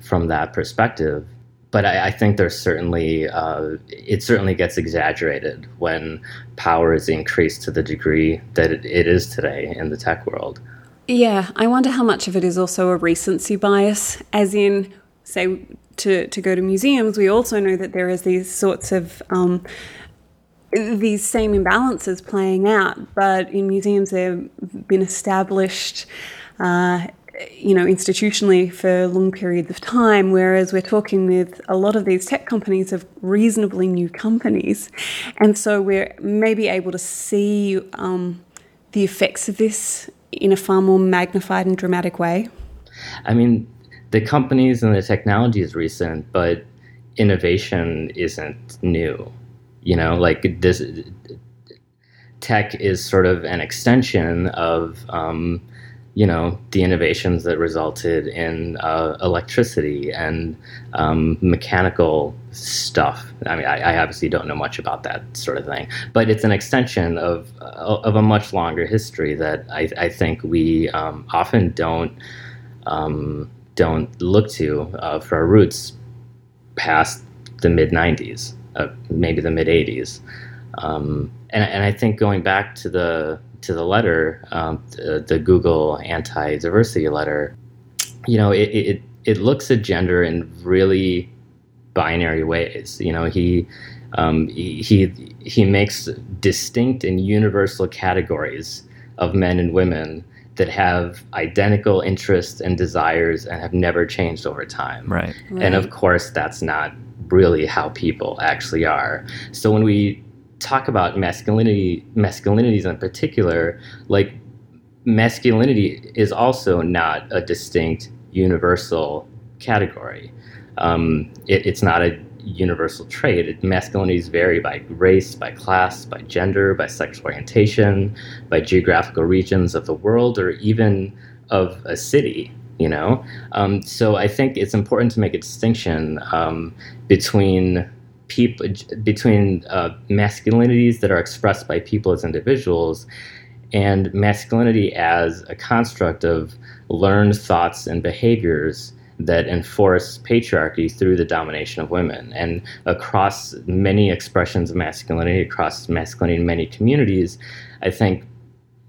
from that perspective. But I, I think there's certainly uh, it certainly gets exaggerated when power is increased to the degree that it, it is today in the tech world. Yeah, I wonder how much of it is also a recency bias, as in, say, to, to go to museums, we also know that there is these sorts of um, these same imbalances playing out, but in museums they've been established uh, you know, institutionally for long periods of time, whereas we're talking with a lot of these tech companies of reasonably new companies. And so we're maybe able to see um, the effects of this in a far more magnified and dramatic way. I mean, the companies and the technology is recent, but innovation isn't new. You know, like this tech is sort of an extension of um, you know the innovations that resulted in uh, electricity and um, mechanical stuff. I mean, I, I, obviously don't know much about that sort of thing, but it's an extension of uh, of a much longer history that I, I think we um, often don't um, don't look to uh, for our roots past the mid '90s, uh, maybe the mid '80s, um, and and I think going back to the to the letter, um, the, the, Google anti-diversity letter, you know, it, it it looks at gender in really binary ways. You know, he um, he he makes distinct and universal categories of men and women that have identical interests and desires and have never changed over time. Right. right. And of course, that's not really how people actually are. So when we talk about masculinity, masculinities in particular, like masculinity is also not a distinct universal category. Um, it, it's not a universal trait. It, masculinities vary by race, by class, by gender, by sexual orientation, by geographical regions of the world, or even of a city. You know, um, so I think it's important to make a distinction um, between people between uh, masculinities that are expressed by people as individuals and masculinity as a construct of learned thoughts and behaviors that enforce patriarchy through the domination of women. And across many expressions of masculinity, across masculinity in many communities, I think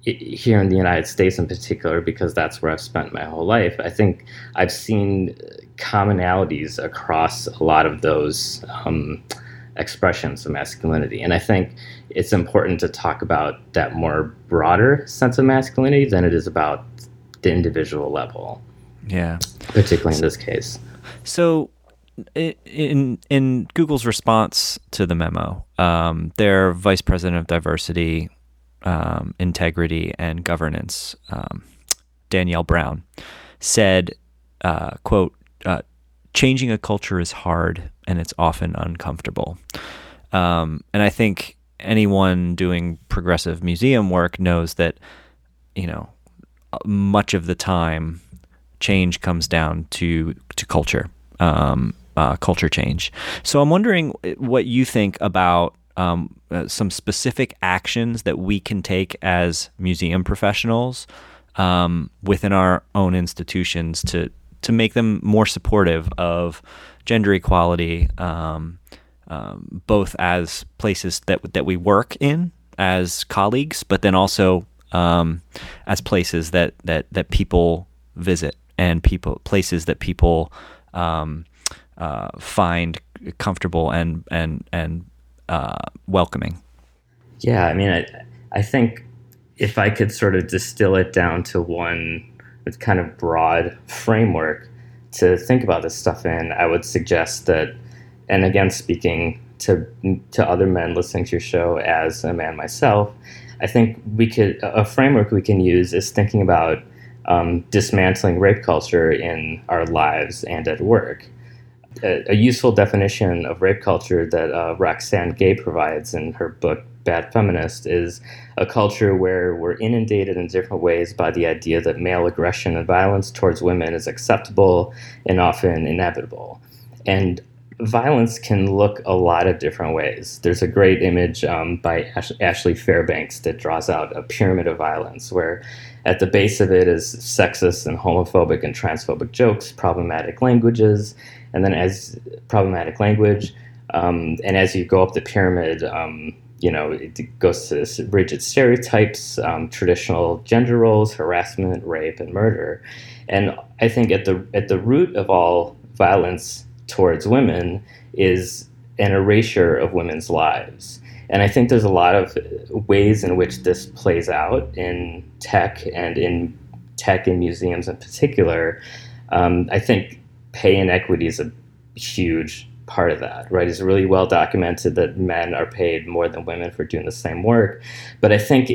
here in the United States in particular, because that's where I've spent my whole life, I think I've seen commonalities across a lot of those um, expressions of masculinity. And I think it's important to talk about that more broader sense of masculinity than it is about the individual level. Yeah. Particularly in this case. So, in in Google's response to the memo, um, their vice president of diversity, um, integrity, and governance, um, Danielle Brown, said, uh, "quote uh, Changing a culture is hard, and it's often uncomfortable." Um, and I think anyone doing progressive museum work knows that, you know, much of the time change comes down to to culture, um, uh, culture change. So I'm wondering what you think about um, uh, some specific actions that we can take as museum professionals um, within our own institutions to to make them more supportive of gender equality, um, um, both as places that that we work in as colleagues, but then also um, as places that that that people visit and people places that people um, uh, find comfortable and and and uh, welcoming. Yeah, I mean, I I think if I could sort of distill it down to one kind of broad framework to think about this stuff in, I would suggest that, and again, speaking to to other men listening to your show as a man myself, I think we could a framework we can use is thinking about um, dismantling rape culture in our lives and at work. A, a useful definition of rape culture that uh, Roxane Gay provides in her book Bad Feminist is a culture where we're inundated in different ways by the idea that male aggression and violence towards women is acceptable and often inevitable. And violence can look a lot of different ways. There's a great image um, by Ash- Ashley Fairbanks that draws out a pyramid of violence where at the base of it is sexist and homophobic and transphobic jokes, problematic languages, and then as problematic language, um, and as you go up the pyramid, um, you know, it goes to rigid stereotypes, um, traditional gender roles, harassment, rape, and murder. And I think at the at the root of all violence towards women is an erasure of women's lives. And I think there's a lot of ways in which this plays out in tech and in tech and museums in particular. Um, I think pay inequity is a huge part of that, right? It's really well documented that men are paid more than women for doing the same work. But I think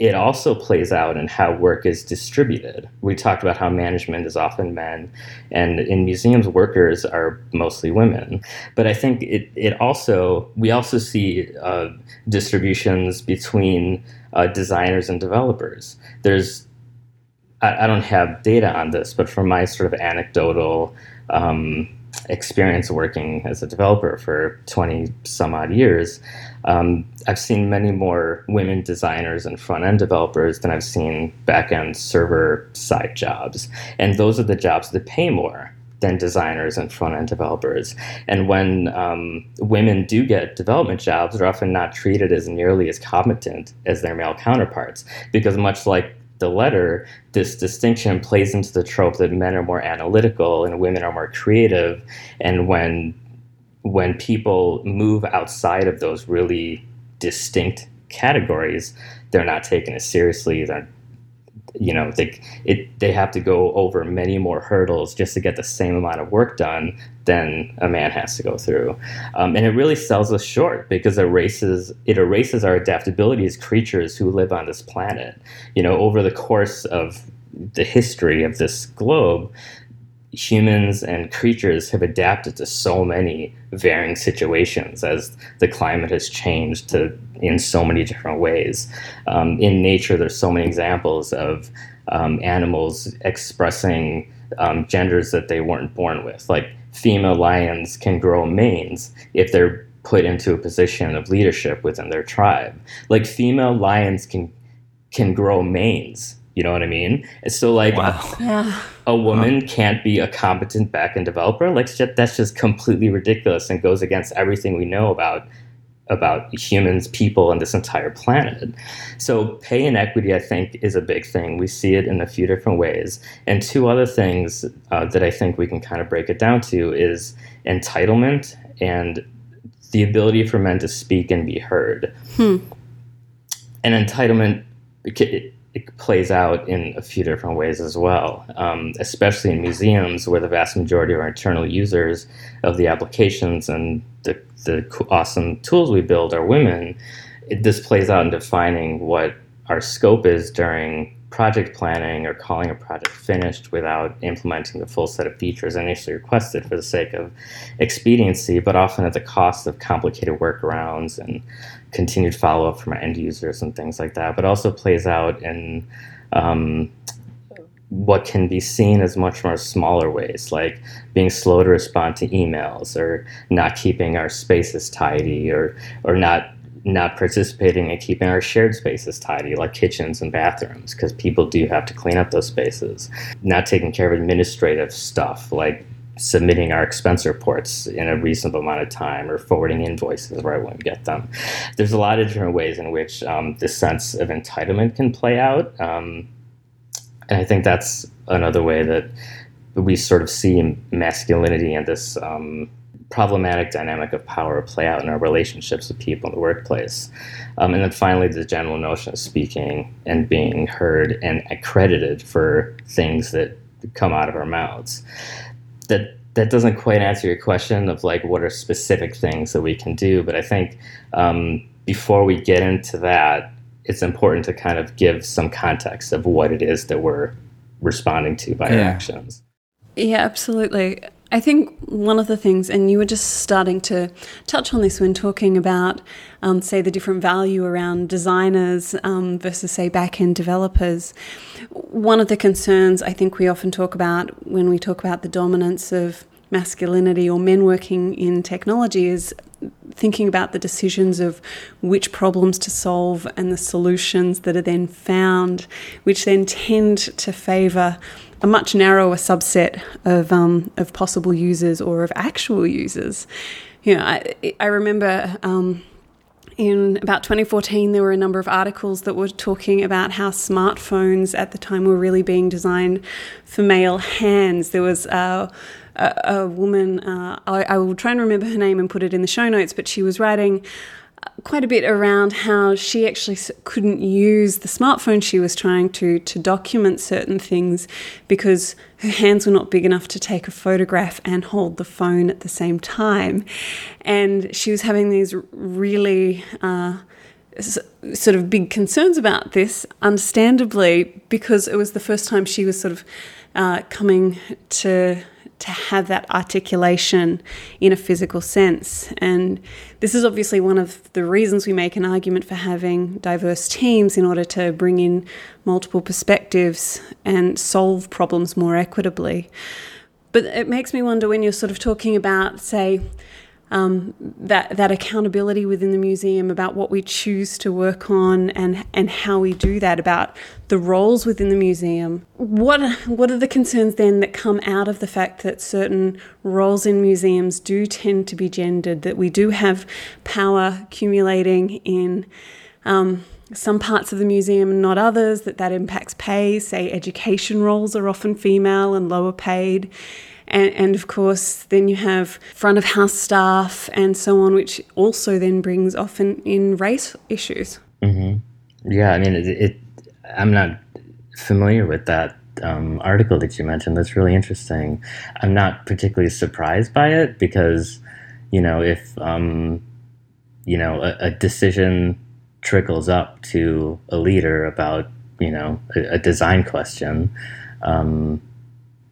it also plays out in how work is distributed. We talked about how management is often men, and in museums, workers are mostly women. But I think it, it also, we also see uh, distributions between uh, designers and developers. There's, I, I, don't have data on this, but from my sort of anecdotal um, experience working as a developer for 20 some odd years, um, I've seen many more women designers and front end developers than I've seen back end server side jobs. And those are the jobs that pay more than designers and front end developers. And when um, women do get development jobs, they're often not treated as nearly as competent as their male counterparts because, much like the letter, this distinction plays into the trope that men are more analytical and women are more creative. And when when people move outside of those really distinct categories, they're not taken as seriously. They're you know they it they have to go over many more hurdles just to get the same amount of work done than a man has to go through um, and it really sells us short because it erases it erases our adaptability as creatures who live on this planet you know over the course of the history of this globe humans and creatures have adapted to so many varying situations as the climate has changed to in so many different ways. Um, in nature, there's so many examples of um, animals expressing um, genders that they weren't born with. Like female lions can grow manes if they're put into a position of leadership within their tribe. Like female lions can can grow manes. You know what I mean? So like, Wow. Yeah. a woman can't be a competent backend developer. Like that's just completely ridiculous and goes against everything we know about about humans, people, and this entire planet. So pay inequity, I think, is a big thing. We see it in a few different ways. And two other things uh, that I think we can kind of break it down to is entitlement and the ability for men to speak and be heard. And entitlement it, plays out in a few different ways as well, um, especially in museums where the vast majority of our internal users of the applications and the, the awesome tools we build are women. It, this plays out in defining what our scope is during project planning or calling a project finished without implementing the full set of features initially requested for the sake of expediency, but often at the cost of complicated workarounds and continued follow up from our end users and things like that. But also plays out in um, what can be seen as much more smaller ways, like being slow to respond to emails, or not keeping our spaces tidy, or or not not participating in keeping our shared spaces tidy, like kitchens and bathrooms, because people do have to clean up those spaces. Not taking care of administrative stuff, like submitting our expense reports in a reasonable amount of time or forwarding invoices right when we get them. There's a lot of different ways in which um, this sense of entitlement can play out. Um, and I think that's another way that we sort of see masculinity and this um, problematic dynamic of power play out in our relationships with people in the workplace. Um, and then finally, the general notion of speaking and being heard and accredited for things that come out of our mouths. That that doesn't quite answer your question of like what are specific things that we can do, but I think um, before we get into that, it's important to kind of give some context of what it is that we're responding to by our actions. Yeah, absolutely. I think one of the things, and you were just starting to touch on this when talking about, um, say, the different value around designers um, versus, say, back end developers. One of the concerns I think we often talk about when we talk about the dominance of masculinity or men working in technology is thinking about the decisions of which problems to solve and the solutions that are then found, which then tend to favour a much narrower subset of um, of possible users or of actual users. You know, I, I remember. Um, in about 2014, there were a number of articles that were talking about how smartphones at the time were really being designed for male hands. There was uh, a, a woman, uh, I, I will try and remember her name and put it in the show notes, but she was writing quite a bit around how she actually couldn't use the smartphone she was trying to to document certain things because her hands were not big enough to take a photograph and hold the phone at the same time. And she was having these really uh, sort of big concerns about this understandably because it was the first time she was sort of uh, coming to to have that articulation in a physical sense. And this is obviously one of the reasons we make an argument for having diverse teams in order to bring in multiple perspectives and solve problems more equitably. But it makes me wonder when you're sort of talking about, say, um, that that accountability within the museum about what we choose to work on and and how we do that about the roles within the museum. What what are the concerns then that come out of the fact that certain roles in museums do tend to be gendered? That we do have power accumulating in um, some parts of the museum and not others. That that impacts pay. Say education roles are often female and lower paid. And, and of course, then you have front of house staff and so on, which also then brings often in race issues. Yeah, I mean, it, it I'm not familiar with that um, article that you mentioned. That's really interesting. I'm not particularly surprised by it because, you know, if um, you know a, a decision trickles up to a leader about you know a, a design question, um,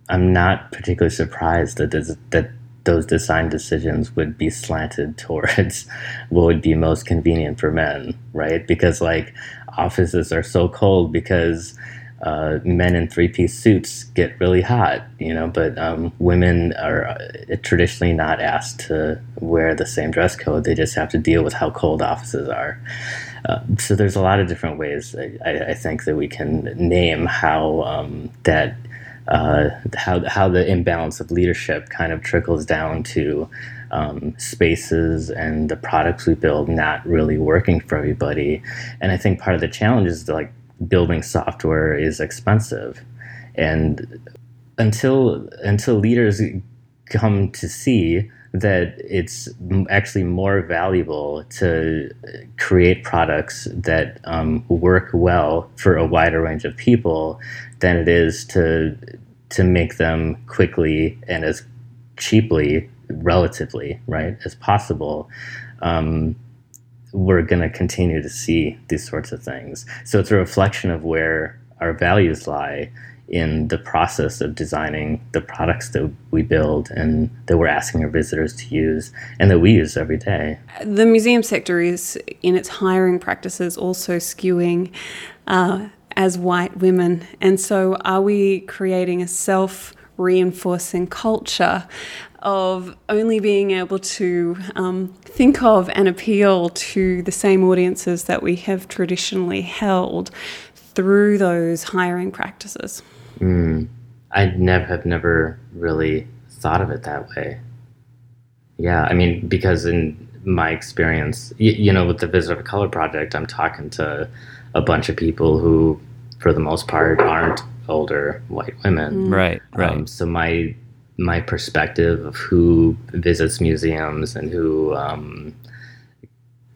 I'm not particularly surprised that this, that those design decisions would be slanted (laughs) towards what would be most convenient for men, right? Because like offices are so cold because uh, men in three piece suits get really hot, you know, but um, women are uh, traditionally not asked to wear the same dress code. They just have to deal with how cold offices are. Uh, so there's a lot of different ways I, I, think that we can name how um, that uh, how how the imbalance of leadership kind of trickles down to um, spaces and the products we build not really working for everybody. And I think part of the challenge is like building software is expensive, and until until leaders come to see that it's actually more valuable to create products that um, work well for a wider range of people than it is to to make them quickly and as cheaply relatively right as possible. Um, we're going to continue to see these sorts of things. So it's a reflection of where our values lie in the process of designing the products that we build and that we're asking our visitors to use and that we use every day. The museum sector is, in its hiring practices, also skewing uh, as white women. And so, are we creating a self reinforcing culture of only being able to um, think of and appeal to the same audiences that we have traditionally held through those hiring practices? Mm, I never have never really thought of it that way. Yeah, I mean, because in my experience, you, you know, with the Visitor of Color project, I'm talking to a bunch of people who, for the most part, aren't older white women. Mm. Right, right. Um, so my my perspective of who visits museums and who um,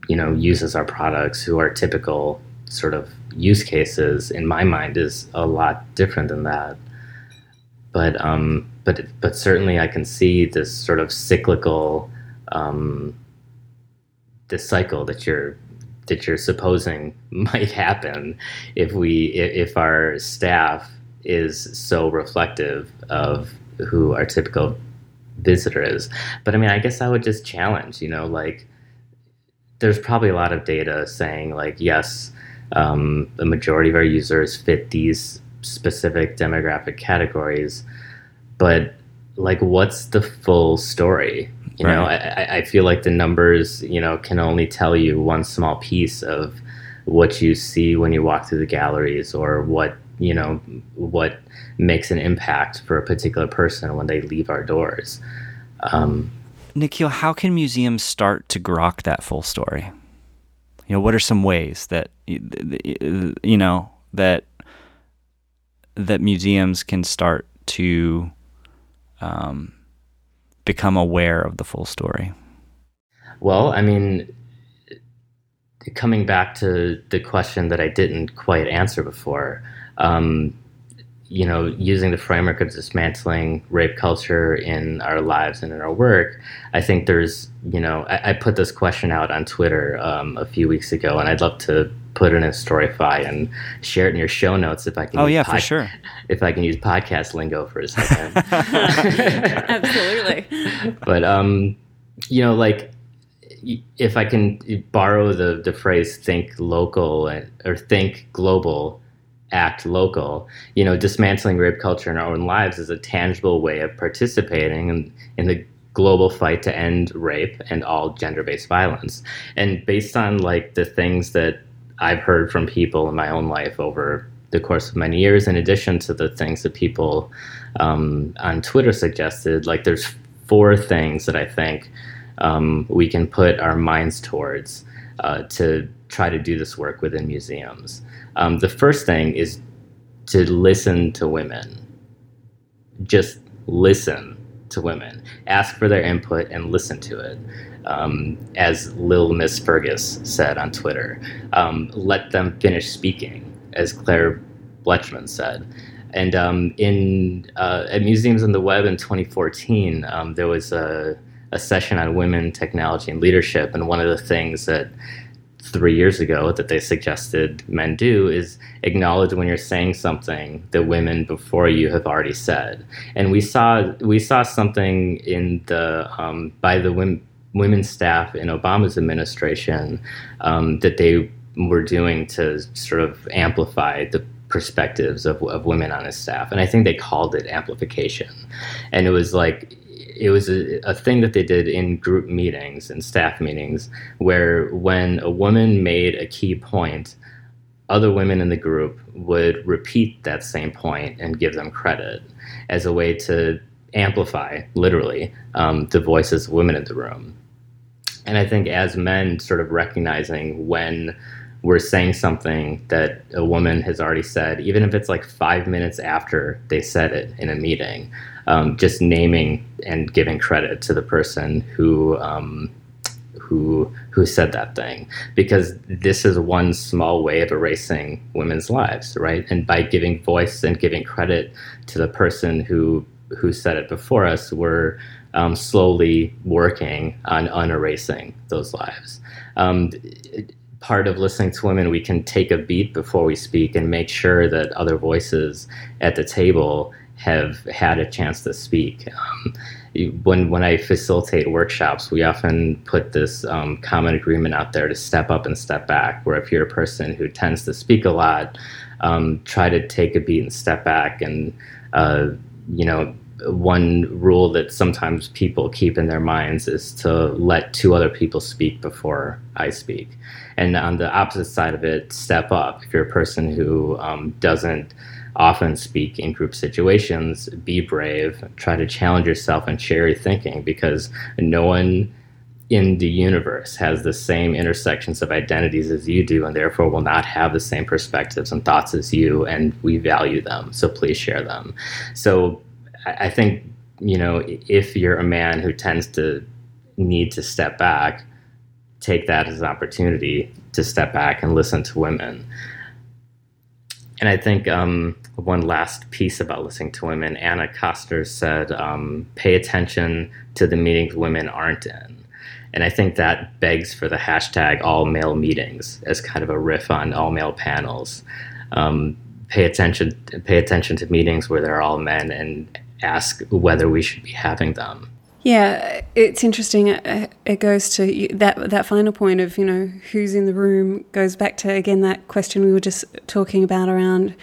you know uses our products, who are typical sort of use cases in my mind is a lot different than that. But um, but but certainly I can see this sort of cyclical um, this cycle that you're that you're supposing (laughs) might happen if we if our staff is so reflective of who our typical visitor is. But I mean, I guess I would just challenge, you know, like there's probably a lot of data saying like yes, um, the majority of our users fit these specific demographic categories, but like, what's the full story? You right. know, I, I feel like the numbers, you know, can only tell you one small piece of what you see when you walk through the galleries or what you know what makes an impact for a particular person when they leave our doors. Um, Nikhil, how can museums start to grok that full story? You know what are some ways that you know that that museums can start to um, become aware of the full story? Well i mean coming back to the question that i didn't quite answer before um, you know, using the framework of dismantling rape culture in our lives and in our work, I think there's, you know, I, I put this question out on Twitter um, a few weeks ago, and I'd love to put it in Storify and share it in your show notes if I can. Oh yeah, pod- for sure. If I can use podcast lingo for a second. (laughs) (laughs) (laughs) Absolutely. but um, you know, like if I can borrow the the phrase "think local" or "think global," act local. You know, dismantling rape culture in our own lives is a tangible way of participating in, in the global fight to end rape and all gender-based violence. And based on like the things that I've heard from people in my own life over the course of many years, in addition to the things that people um, on Twitter suggested, like there's four things that I think um, we can put our minds towards uh, to try to do this work within museums. Um, the first thing is to listen to women. Just listen to women. Ask for their input and listen to it. Um, as Lil Miss Fergus said on Twitter, um, let them finish speaking, as Claire Bletchman said. And um, in uh, at Museums on the Web in 2014, um, there was a, a session on women, technology, and leadership. And one of the things that three years ago that they suggested men do is acknowledge when you're saying something that women before you have already said. And we saw we saw something in the um, by the women women staff in Obama's administration um, that they were doing to sort of amplify the perspectives of, of women on his staff. And I think they called it amplification. And it was like, it was a, a thing that they did in group meetings and staff meetings where when a woman made a key point, other women in the group would repeat that same point and give them credit as a way to amplify, literally, um, the voices of women in the room. And I think as men, sort of recognizing when we're saying something that a woman has already said, even if it's like five minutes after they said it in a meeting, um, just naming and giving credit to the person who um, who who said that thing, because this is one small way of erasing women's lives, right? And by giving voice and giving credit to the person who who said it before us, we're um, slowly working on unerasing those lives. Um, part of listening to women, we can take a beat before we speak and make sure that other voices at the table have had a chance to speak. Um, when when I facilitate workshops, we often put this um, common agreement out there to step up and step back. Where if you're a person who tends to speak a lot, um, try to take a beat and step back. And uh, you know, one rule that sometimes people keep in their minds is to let two other people speak before I speak. And on the opposite side of it, step up. If you're a person who um, doesn't often speak in group situations, be brave, try to challenge yourself and share your thinking because no one in the universe has the same intersections of identities as you do and therefore will not have the same perspectives and thoughts as you and we value them so please share them so i think you know if you're a man who tends to need to step back take that as an opportunity to step back and listen to women. And I think um, one last piece about listening to women, Anna Koster said, um, pay attention to the meetings women aren't in. And I think that begs for the hashtag all male meetings as kind of a riff on all male panels. Um, pay attention, pay attention to meetings where they're all men and ask whether we should be having them. Yeah, it's interesting. It goes to that that final point of you know who's in the room goes back to again that question we were just talking about around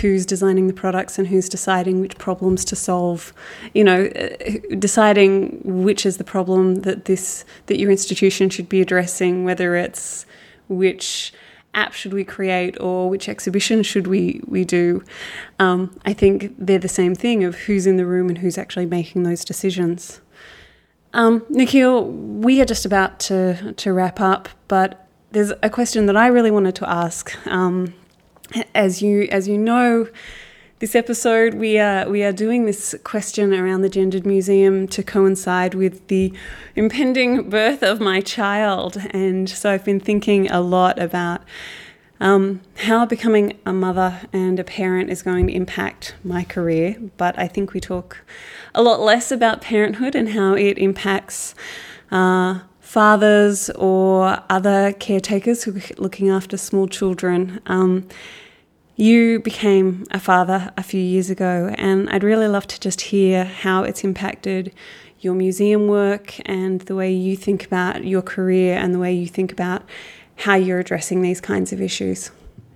who's designing the products and who's deciding which problems to solve. You know, uh, deciding which is the problem that this that your institution should be addressing, whether it's which app should we create or which exhibition should we we do. Um, I think they're the same thing of who's in the room and who's actually making those decisions. Um, Nikhil, we are just about to, to wrap up, but there's a question that I really wanted to ask. Um, as you as you know, this episode we are we are doing this question around the gendered museum to coincide with the impending birth of my child, and so I've been thinking a lot about um, how becoming a mother and a parent is going to impact my career, but I think we talk a lot less about parenthood and how it impacts uh, fathers or other caretakers who are looking after small children. Um, you became a father a few years ago, and I'd really love to just hear how it's impacted your museum work and the way you think about your career and the way you think about how you're addressing these kinds of issues.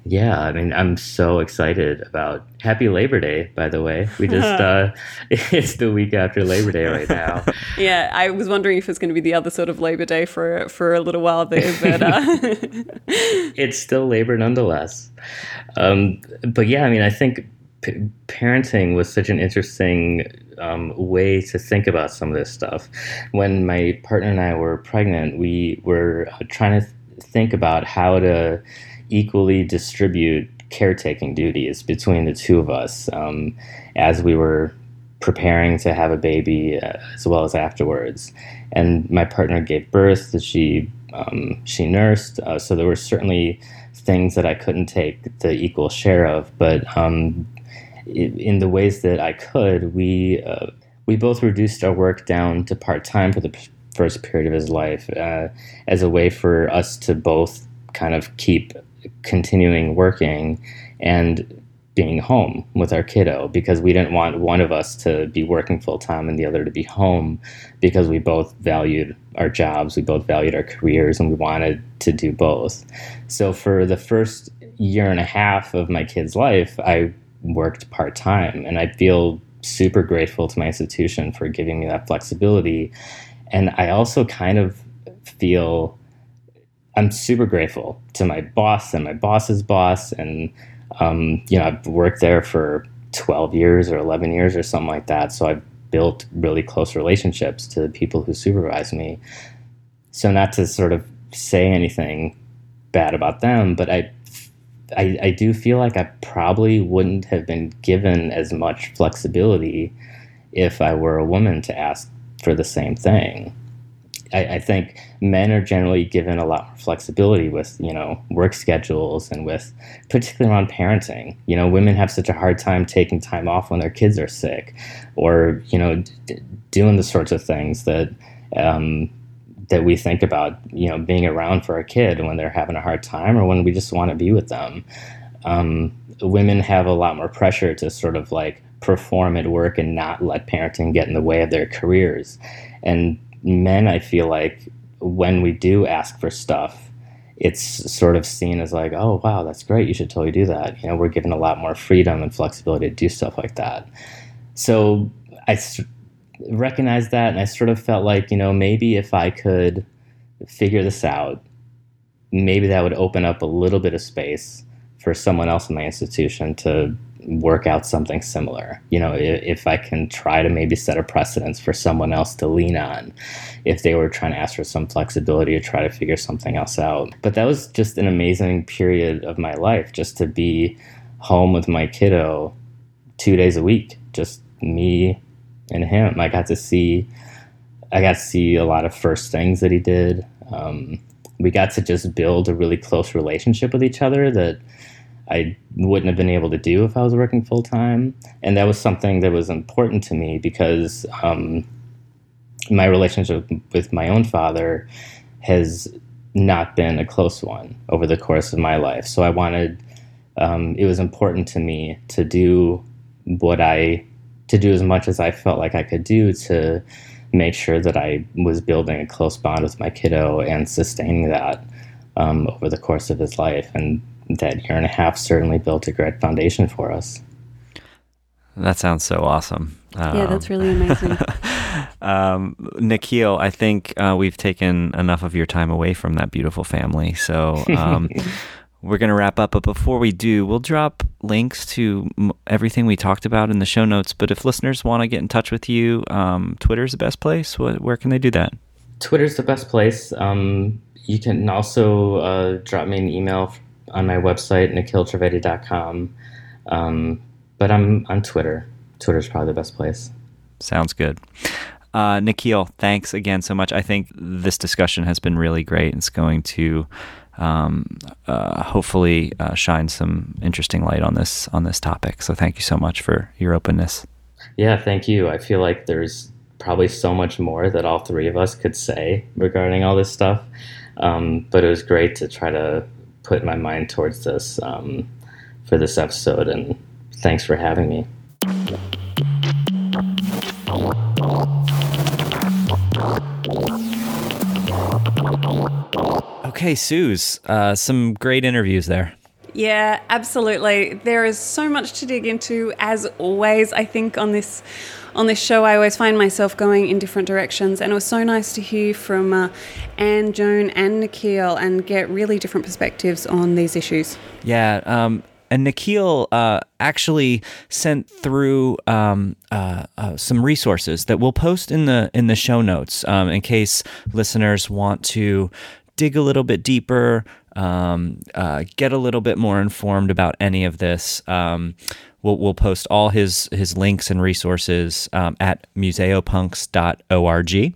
Yeah, I mean, I'm so excited about Happy Labor Day, by the way. We just, (laughs) uh, (laughs) it's the week after Labor Day right now. (laughs) yeah, I was wondering if it's going to be the other sort of Labor Day for, for a little while there, but. Uh... it's still labor nonetheless. Um, but yeah, I mean, I think p- parenting was such an interesting um, way to think about some of this stuff. When my partner and I were pregnant, we were trying to think about how to equally distribute caretaking duties between the two of us um, as we were preparing to have a baby uh, as well as afterwards. And my partner gave birth. She um, she nursed, uh, so there were certainly things that I couldn't take the equal share of. But um, in the ways that I could, we uh, we both reduced our work down to part time for the first period of his life uh, as a way for us to both kind of keep continuing working and being home with our kiddo because we didn't want one of us to be working full time and the other to be home because we both valued our jobs, we both valued our careers, and we wanted to do both. So for the first year and a half of my kid's life, I worked part time, and I feel super grateful to my institution for giving me that flexibility. And I also kind of feel I'm super grateful to my boss and my boss's boss. And, um, you know, I've worked there for 12 years or 11 years or something like that. So I've built really close relationships to the people who supervise me. So, not to sort of say anything bad about them, but I, I, I do feel like I probably wouldn't have been given as much flexibility if I were a woman to ask for the same thing. I, I, think men are generally given a lot more flexibility with you know work schedules and with particularly around parenting. You know, women have such a hard time taking time off when their kids are sick, or you know, d- doing the sorts of things that. Um, that we think about, you know, being around for a kid when they're having a hard time or when we just want to be with them. Um, women have a lot more pressure to sort of like perform at work and not let parenting get in the way of their careers. And men, I feel like when we do ask for stuff, it's sort of seen as like, oh, wow, that's great. You should totally do that. You know, we're given a lot more freedom and flexibility to do stuff like that. So I recognized that and I sort of felt like, you know, maybe if I could figure this out, maybe that would open up a little bit of space for someone else in my institution to work out something similar. You know, if, if, I can try to maybe set a precedence for someone else to lean on if they were trying to ask for some flexibility or try to figure something else out. But that was just an amazing period of my life just to be home with my kiddo two days a week, just me and him. I got to see I got to see a lot of first things that he did. Um, we got to just build a really close relationship with each other that I wouldn't have been able to do if I was working full time. And that was something that was important to me because um, my relationship with my own father has not been a close one over the course of my life. So I wanted, um, it was important to me to do what I, to do as much as I felt like I could do to make sure that I was building a close bond with my kiddo and sustaining that um, over the course of his life. And that year and a half certainly built a great foundation for us. That sounds so awesome. Um, yeah, that's really amazing. (laughs) um, Nikhil, I think uh, we've taken enough of your time away from that beautiful family. So um, (laughs) we're going to wrap up. But before we do, we'll drop links to m- everything we talked about in the show notes. But if listeners want to get in touch with you, um, Twitter's the best place. What, where can they do that? Twitter's the best place. Um, you can also uh, drop me an email on my website, nikhiltrivedi.com. Um, but I'm on Twitter. Twitter's probably the best place. Sounds good. Uh, Nikhil, thanks again so much. I think this discussion has been really great. It's going to um, uh, hopefully uh, shine some interesting light on this on this topic. So thank you so much for your openness. Yeah, thank you. I feel like there's probably so much more that all three of us could say regarding all this stuff. Um, but it was great to try to put my mind towards this um, for this episode, and thanks for having me. Okay, Suse, uh, some great interviews there. Yeah, absolutely. There is so much to dig into, as always, I think, on this on this show, I always find myself going in different directions, and it was so nice to hear from uh, Anne, Joan, and Nikhil and get really different perspectives on these issues. Yeah. Um, and Nikhil uh, actually sent through um, uh, uh, some resources that we'll post in the in the show notes um, in case listeners want to dig a little bit deeper, um, uh, get a little bit more informed about any of this. We'll, we'll post all his his links and resources um, at museopunks.org.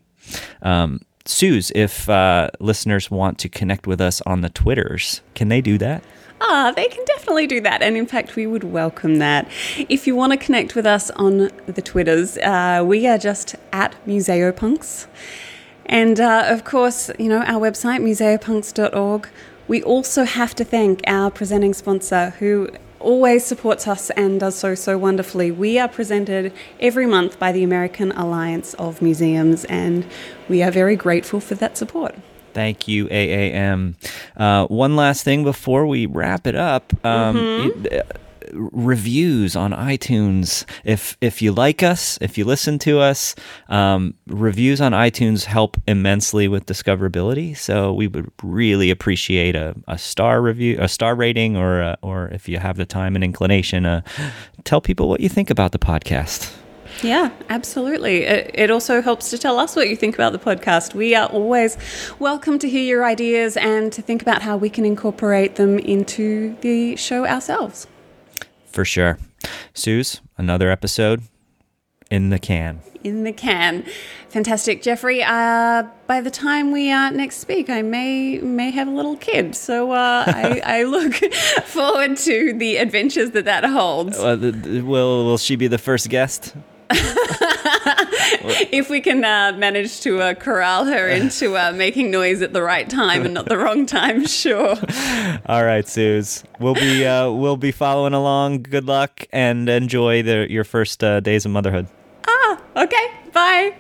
Um, Suse, if uh, listeners want to connect with us on the Twitters, can they do that? Ah, they can definitely do that. And in fact, we would welcome that. If you want to connect with us on the Twitters, uh, we are just at Museopunks. And uh, of course, you know, our website, museopunks.org. We also have to thank our presenting sponsor, who always supports us and does so so wonderfully. We are presented every month by the American Alliance of Museums, and we are very grateful for that support. Thank you, AAM. Uh, one last thing before we wrap it up. Um, Mm-hmm. it- uh, reviews on iTunes. If if you like us, if you listen to us, um, reviews on iTunes help immensely with discoverability. So we would really appreciate a, a star review, a star rating, or uh or if you have the time and inclination, uh, tell people what you think about the podcast. Yeah, absolutely. It, it also helps to tell us what you think about the podcast. We are always welcome to hear your ideas and to think about how we can incorporate them into the show ourselves. For sure. Suse, another episode in the can. In the can. Fantastic. Jeffrey, uh, by the time we uh, next speak, I may may have a little kid. So uh, I, (laughs) I look forward to the adventures that that holds. Uh, will will she be the first guest? (laughs) If we can uh, manage to uh, corral her into uh, making noise at the right time and not the wrong time, (laughs) sure. (laughs) All right, Suse. We'll be uh, we'll be following along. Good luck and enjoy the, your first uh, days of motherhood. Ah, okay. Bye.